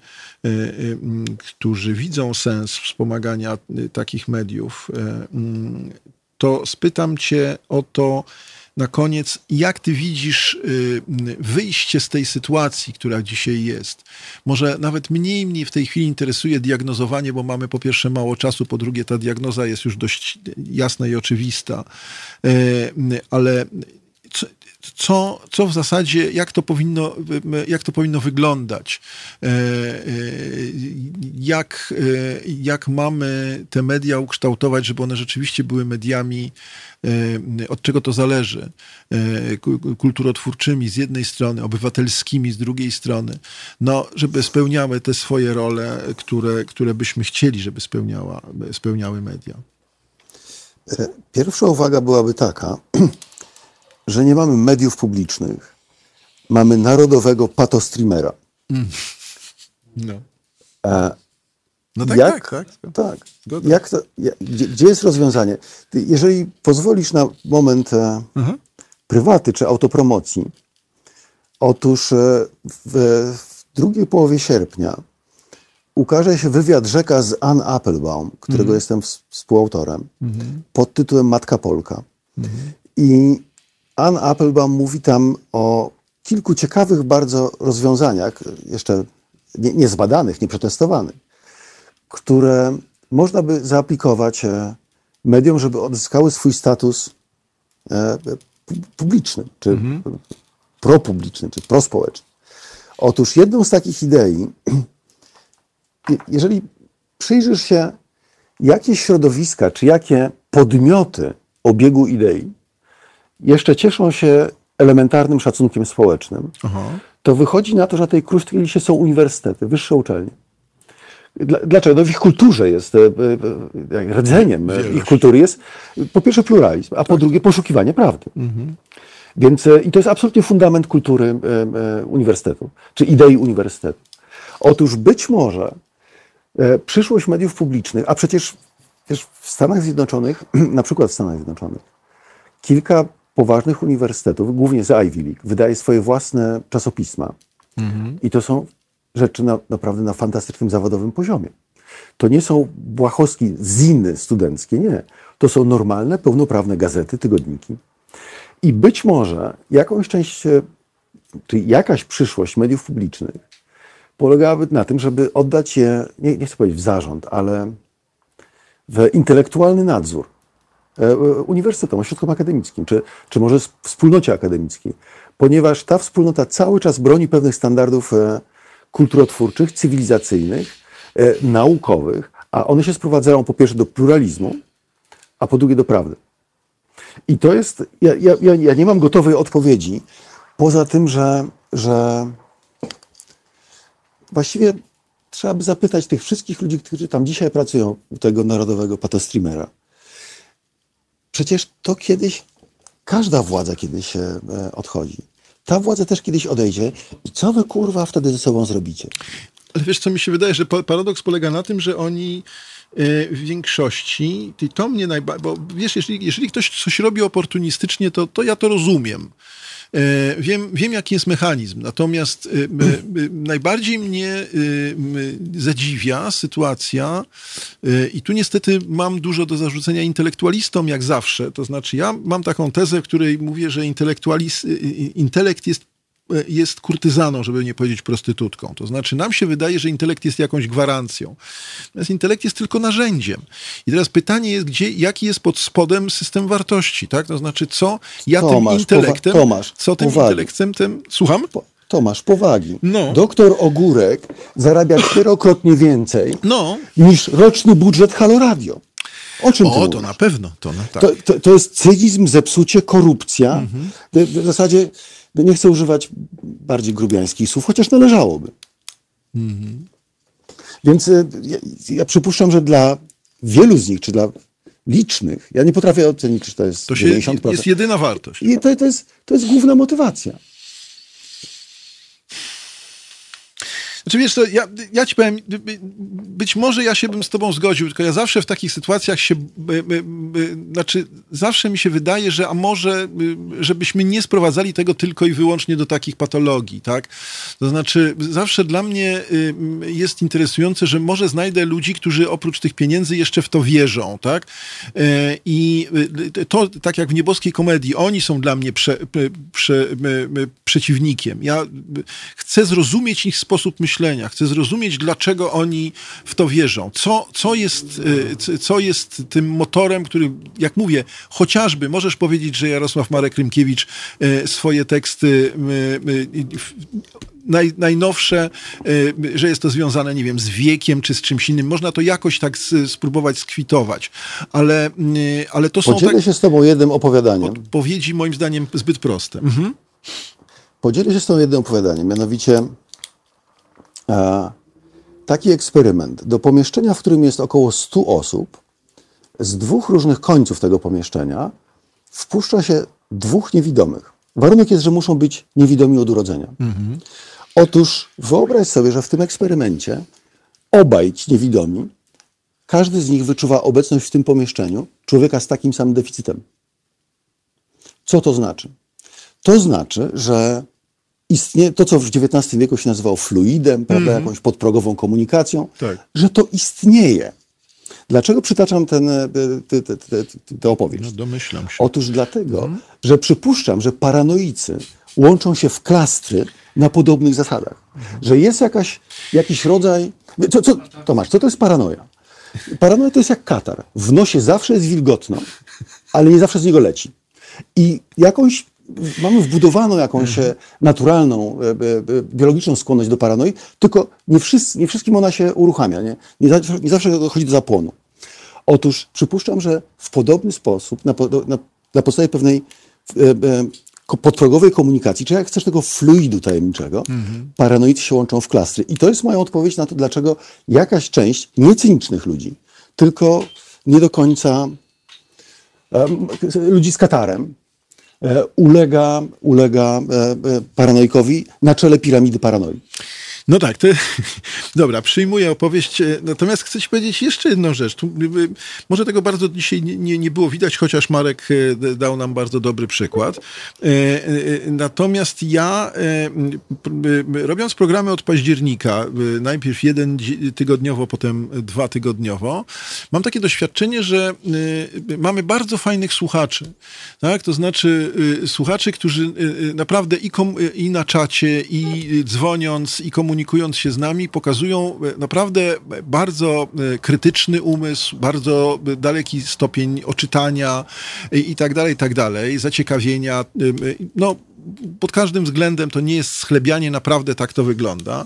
którzy widzą sens wspomagania takich mediów. To spytam Cię o to, na koniec, jak ty widzisz y, wyjście z tej sytuacji, która dzisiaj jest? Może nawet mniej mnie w tej chwili interesuje diagnozowanie, bo mamy po pierwsze mało czasu, po drugie ta diagnoza jest już dość jasna i oczywista, Y, ale co, co, w zasadzie, jak to powinno, jak to powinno wyglądać? E, e, Jak, e, jak mamy te media ukształtować, żeby one rzeczywiście były mediami, od czego to zależy? Ku- Kulturotwórczymi z jednej strony, obywatelskimi z drugiej strony. No, żeby spełniały te swoje role, które, które byśmy chcieli, żeby spełniała, spełniały media. Pierwsza uwaga byłaby taka, że nie mamy mediów publicznych, mamy narodowego patostreamera. No, E, no tak, jak, tak, tak. tak. Jak to, ja- gdzie, gdzie jest rozwiązanie? Ty, Jeżeli pozwolisz na moment e, Mhm. prywaty czy autopromocji, otóż e, w, w drugiej połowie sierpnia ukaże się wywiad rzeka z Ann Applebaum, którego Mhm. jestem ws- współautorem, pod tytułem Matka Polka. I Ann Applebaum mówi tam o kilku ciekawych bardzo rozwiązaniach, jeszcze nie, niezbadanych, nieprzetestowanych, które można by zaaplikować e, mediom, żeby odzyskały swój status e, pu- publiczny, czy propubliczny, czy prospołeczny. Otóż jedną z takich idei, je- jeżeli przyjrzysz się, jakie środowiska, czy jakie podmioty obiegu idei jeszcze cieszą się elementarnym szacunkiem społecznym, Aha. to wychodzi na to, że na tej krusztej liście są uniwersytety, wyższe uczelnie. Dla- Dlaczego? No w ich kulturze jest, e, e, e, rdzeniem e, ich kultury jest po pierwsze pluralizm, a po drugie poszukiwanie prawdy. Więc e, i to jest absolutnie fundament kultury uniwersytetu, czy idei uniwersytetu. Otóż być może Przyszłość mediów publicznych, a przecież wiesz, w Stanach Zjednoczonych, na przykład w Stanach Zjednoczonych, kilka poważnych uniwersytetów, głównie z Ivy League, wydaje swoje własne czasopisma. I to są rzeczy na, naprawdę na fantastycznym zawodowym poziomie. To nie są błahostki ziny studenckie, nie. To są normalne, pełnoprawne gazety, tygodniki. I być może jakąś część, e, czy jakaś przyszłość mediów publicznych polegałaby na tym, żeby oddać je, nie, nie chcę powiedzieć w zarząd, ale w intelektualny nadzór uniwersytetom, ośrodkom akademickim, czy, czy może wspólnocie akademickiej, ponieważ ta wspólnota cały czas broni pewnych standardów e, kulturotwórczych, cywilizacyjnych, e, naukowych, a one się sprowadzają po pierwsze do pluralizmu, a po drugie do prawdy. I to jest, ja, ja, ja, nie mam gotowej odpowiedzi, poza tym, że, że właściwie trzeba by zapytać tych wszystkich ludzi, którzy tam dzisiaj pracują, tego narodowego patostreamera. Przecież to kiedyś, każda władza kiedyś e, odchodzi. Ta władza też kiedyś odejdzie. I co wy kurwa wtedy ze sobą zrobicie? Ale wiesz, co mi się wydaje, że paradoks polega na tym, że oni e, w większości, i to mnie najbardziej, bo wiesz, jeżeli, jeżeli ktoś coś robi oportunistycznie, to, to ja to rozumiem. E, Wiem, wiem, jaki jest mechanizm. Natomiast e, e, najbardziej mnie zadziwia sytuacja, i tu niestety mam dużo do zarzucenia intelektualistom, jak zawsze. To znaczy, ja mam taką tezę, w której mówię, że intelekt jest jest kurtyzaną, żeby nie powiedzieć prostytutką. To znaczy, nam się wydaje, że intelekt jest jakąś gwarancją. Natomiast intelekt jest tylko narzędziem. I teraz pytanie jest, gdzie, jaki jest pod spodem system wartości, tak? To znaczy, co ja Tomasz, tym intelektem, Tomasz, co tym powagi. intelektem, tym... Słucham? Po- Tomasz, powagi. No. Doktor Ogórek zarabia czterokrotnie więcej No. niż roczny budżet Halo Radio. O czym O, to na pewno. To na, tak. To, to, to jest cynizm, zepsucie, korupcja. W, w zasadzie no nie chcę używać bardziej grubiańskich słów, chociaż należałoby. Więc y, ja, ja przypuszczam, że dla wielu z nich, czy dla licznych, ja nie potrafię ocenić, czy to jest To się, 90%. jest jedyna wartość. I to, to, jest, to jest główna motywacja. Znaczy wiesz, to ja, ja ci powiem, by- by- być może ja się bym z tobą zgodził, tylko ja zawsze w takich sytuacjach się, by, by, by, znaczy zawsze mi się wydaje, że a może, y, żebyśmy nie sprowadzali tego tylko i wyłącznie do takich patologii, tak? To znaczy zawsze dla mnie y, jest interesujące, że może znajdę ludzi, którzy oprócz tych pieniędzy jeszcze w to wierzą, tak? E, I y, to, tak jak w nieboskiej komedii, oni są dla mnie prze, prze, prze, przeciwnikiem. Ja y, chcę zrozumieć ich sposób myślenia, chcę zrozumieć, dlaczego oni w to wierzą. Co, co, jest, y, co jest tym motorem, który, jak mówię, chociażby możesz powiedzieć, że Jarosław Marek Rymkiewicz y, swoje teksty y, naj, najnowsze, że jest to związane, nie wiem, z wiekiem czy z czymś innym. Można to jakoś tak spróbować skwitować, ale, ale to są Podzielę tak się z tobą jednym opowiadaniem. odpowiedzi moim zdaniem zbyt proste. Mhm. Podzielę się z tą jednym opowiadaniem, mianowicie taki eksperyment. Do pomieszczenia, w którym jest około 100 osób, z dwóch różnych końców tego pomieszczenia wpuszcza się dwóch niewidomych. Warunek jest, że muszą być niewidomi od urodzenia. Otóż wyobraź sobie, że w tym eksperymencie obaj ci niewidomi, każdy z nich wyczuwa obecność w tym pomieszczeniu człowieka z takim samym deficytem. Co to znaczy? To znaczy, że istnieje to, co w XIX wieku się nazywało fluidem, prawda, jakąś podprogową komunikacją, Tak. że to istnieje. Dlaczego przytaczam ten, e, tę te, te, te, tę opowieść? No, domyślam się. Otóż dlatego, że przypuszczam, że paranoicy łączą się w klastry na podobnych zasadach. Że jest jakaś, jakiś rodzaj. Co, co, Tomasz, co to jest paranoja? Paranoja to jest jak katar. W nosie zawsze jest wilgotno, ale nie zawsze z niego leci. I jakąś. Mamy wbudowaną jakąś e, naturalną, e, e, e, biologiczną skłonność do paranoi, tylko nie, wszyscy, nie wszystkim ona się uruchamia. Nie, nie, zawsze, nie zawsze dochodzi do zapłonu. Otóż przypuszczam, że w podobny sposób, na, na, na podstawie pewnej e, e, podprogowej komunikacji, czy jak chcesz tego fluidu tajemniczego, paranoicy się łączą w klastry. I to jest moja odpowiedź na to, dlaczego jakaś część niecynicznych ludzi, tylko nie do końca em, ludzi z katarem, e, ulega, ulega e, e, paranoikowi na czele piramidy paranoi. No tak, to, dobra, przyjmuję opowieść. e, Natomiast chcę ci powiedzieć jeszcze jedną rzecz. Tu, y, y, może tego bardzo dzisiaj nie, nie, było widać, chociaż Marek e, dał nam bardzo dobry przykład. E, e, Natomiast ja, e, robiąc programy od października, najpierw jeden tygodniowo, potem dwa tygodniowo, mam takie doświadczenie, że mamy bardzo fajnych słuchaczy. Tak? To znaczy słuchaczy, którzy naprawdę i, i na czacie, i dzwoniąc, i komunikując się z nami, pokazują y, naprawdę bardzo y, krytyczny umysł, bardzo y, daleki stopień oczytania i tak dalej, i tak dalej, zaciekawienia. No, pod każdym względem to nie jest schlebianie, naprawdę tak to wygląda.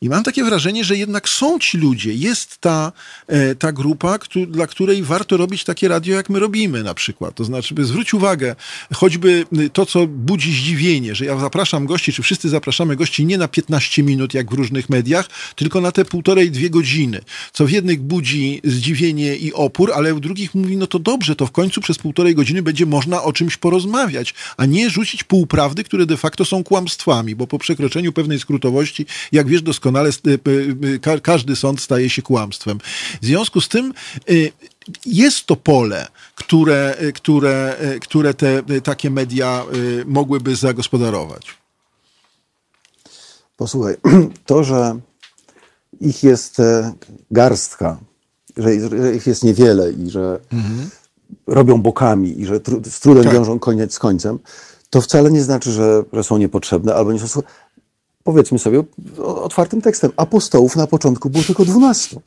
I mam takie wrażenie, że jednak są ci ludzie, jest ta, e, ta grupa, któ- dla której warto robić takie radio, jak my robimy na przykład. To znaczy, by zwróć uwagę, choćby y, to, co budzi zdziwienie, że ja zapraszam gości, czy wszyscy zapraszamy gości nie na 15 minut, jak w różnych mediach, tylko na te półtorej, dwie godziny, co w jednych budzi zdziwienie i opór, ale w drugich mówi, no to dobrze, to w końcu przez półtorej godziny będzie można o czymś porozmawiać, a nie rzucić półprawdy, które de facto są kłamstwami, bo po przekroczeniu pewnej skrótowości, jak wiesz doskonale, y, y, ka- każdy sąd staje się kłamstwem. W związku z tym y, jest to pole, które, które, które te takie media mogłyby zagospodarować. Posłuchaj, to, że ich jest e, garstka, że, ich jest niewiele i że robią bokami i że tru, z trudem Tak. wiążą koniec z końcem, to wcale nie znaczy, że, że są niepotrzebne albo nie są. Powiedzmy sobie otwartym tekstem, apostołów na początku było tylko 12.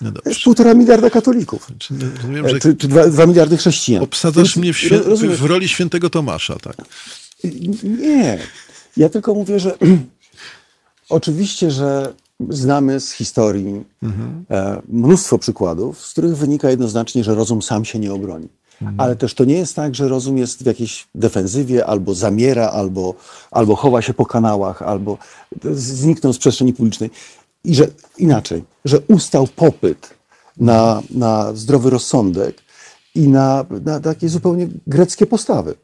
No jest półtora miliarda katolików. Czy, rozumiem, E, że Czy, czy dwa, dwa miliardy chrześcijan. obsadzasz Więc mnie w, świę- w roli świętego Tomasza, tak? Nie. Ja tylko mówię, że oczywiście, że znamy z historii e, mnóstwo przykładów, z których wynika jednoznacznie, że rozum sam się nie obroni. Ale też to nie jest tak, że rozum jest w jakiejś defensywie, albo zamiera, albo, albo chowa się po kanałach, albo zniknął z przestrzeni publicznej. I że inaczej, że ustał popyt na, na zdrowy rozsądek i na, na takie zupełnie greckie postawy.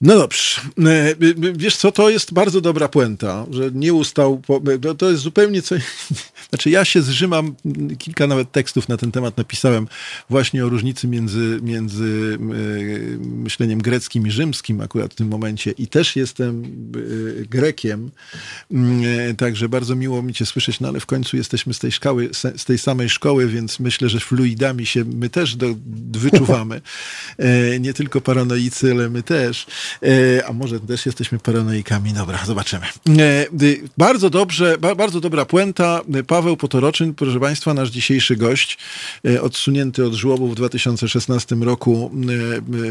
No dobrze. E, Wiesz co, to jest bardzo dobra puenta, że nie ustał. Po, to- jest zupełnie co. Znaczy, ja się zrzymam, kilka nawet tekstów na ten temat napisałem, właśnie o różnicy między, między y, myśleniem greckim i rzymskim, akurat w tym momencie. I też jestem y, Grekiem, y, także bardzo miło mi Cię słyszeć, no ale w końcu jesteśmy z tej, szkoły, z tej samej szkoły, więc myślę, że fluidami się my też do, wyczuwamy. E, Nie tylko paranoicy, ale my też. E, A może też jesteśmy paranoikami. Dobra, zobaczymy. E, y, Bardzo dobrze, ba- bardzo dobra puenta. Paweł Potoroczyn, proszę Państwa, nasz dzisiejszy gość, e, odsunięty od żłobu w 2016 roku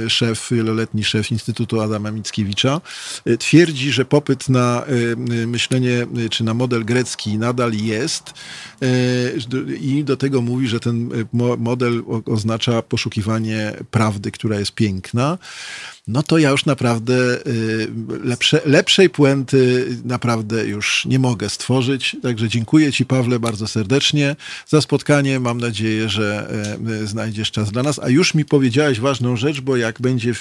e, e, szef, wieloletni szef Instytutu Adama Mickiewicza, e, twierdzi, że popyt na e, e, myślenie, e, czy na model grecki nadal jest e, i do tego mówi, że ten e, mo- model oznacza poszukiwanie prawdy, która jest piękna no to ja już naprawdę y, lepsze, lepszej puenty naprawdę już nie mogę stworzyć. Także dziękuję Ci, Pawle, bardzo serdecznie za spotkanie. Mam nadzieję, że e, znajdziesz czas dla nas. A już mi powiedziałeś ważną rzecz, bo jak będzie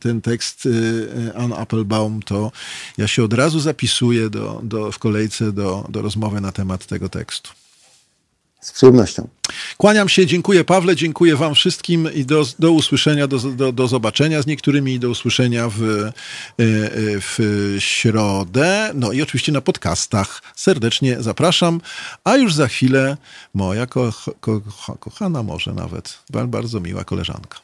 ten tekst y, Ann Applebaum, to ja się od razu zapisuję do, do, w kolejce do, do rozmowy na temat tego tekstu. Z przyjemnością. Kłaniam się, dziękuję Pawle, dziękuję Wam wszystkim i do, do usłyszenia, do, do, do zobaczenia z niektórymi i do usłyszenia w, e, e, w środę. No i oczywiście na podcastach. Serdecznie zapraszam, a już za chwilę moja ko, ko, kochana może nawet, ba- bardzo miła koleżanka.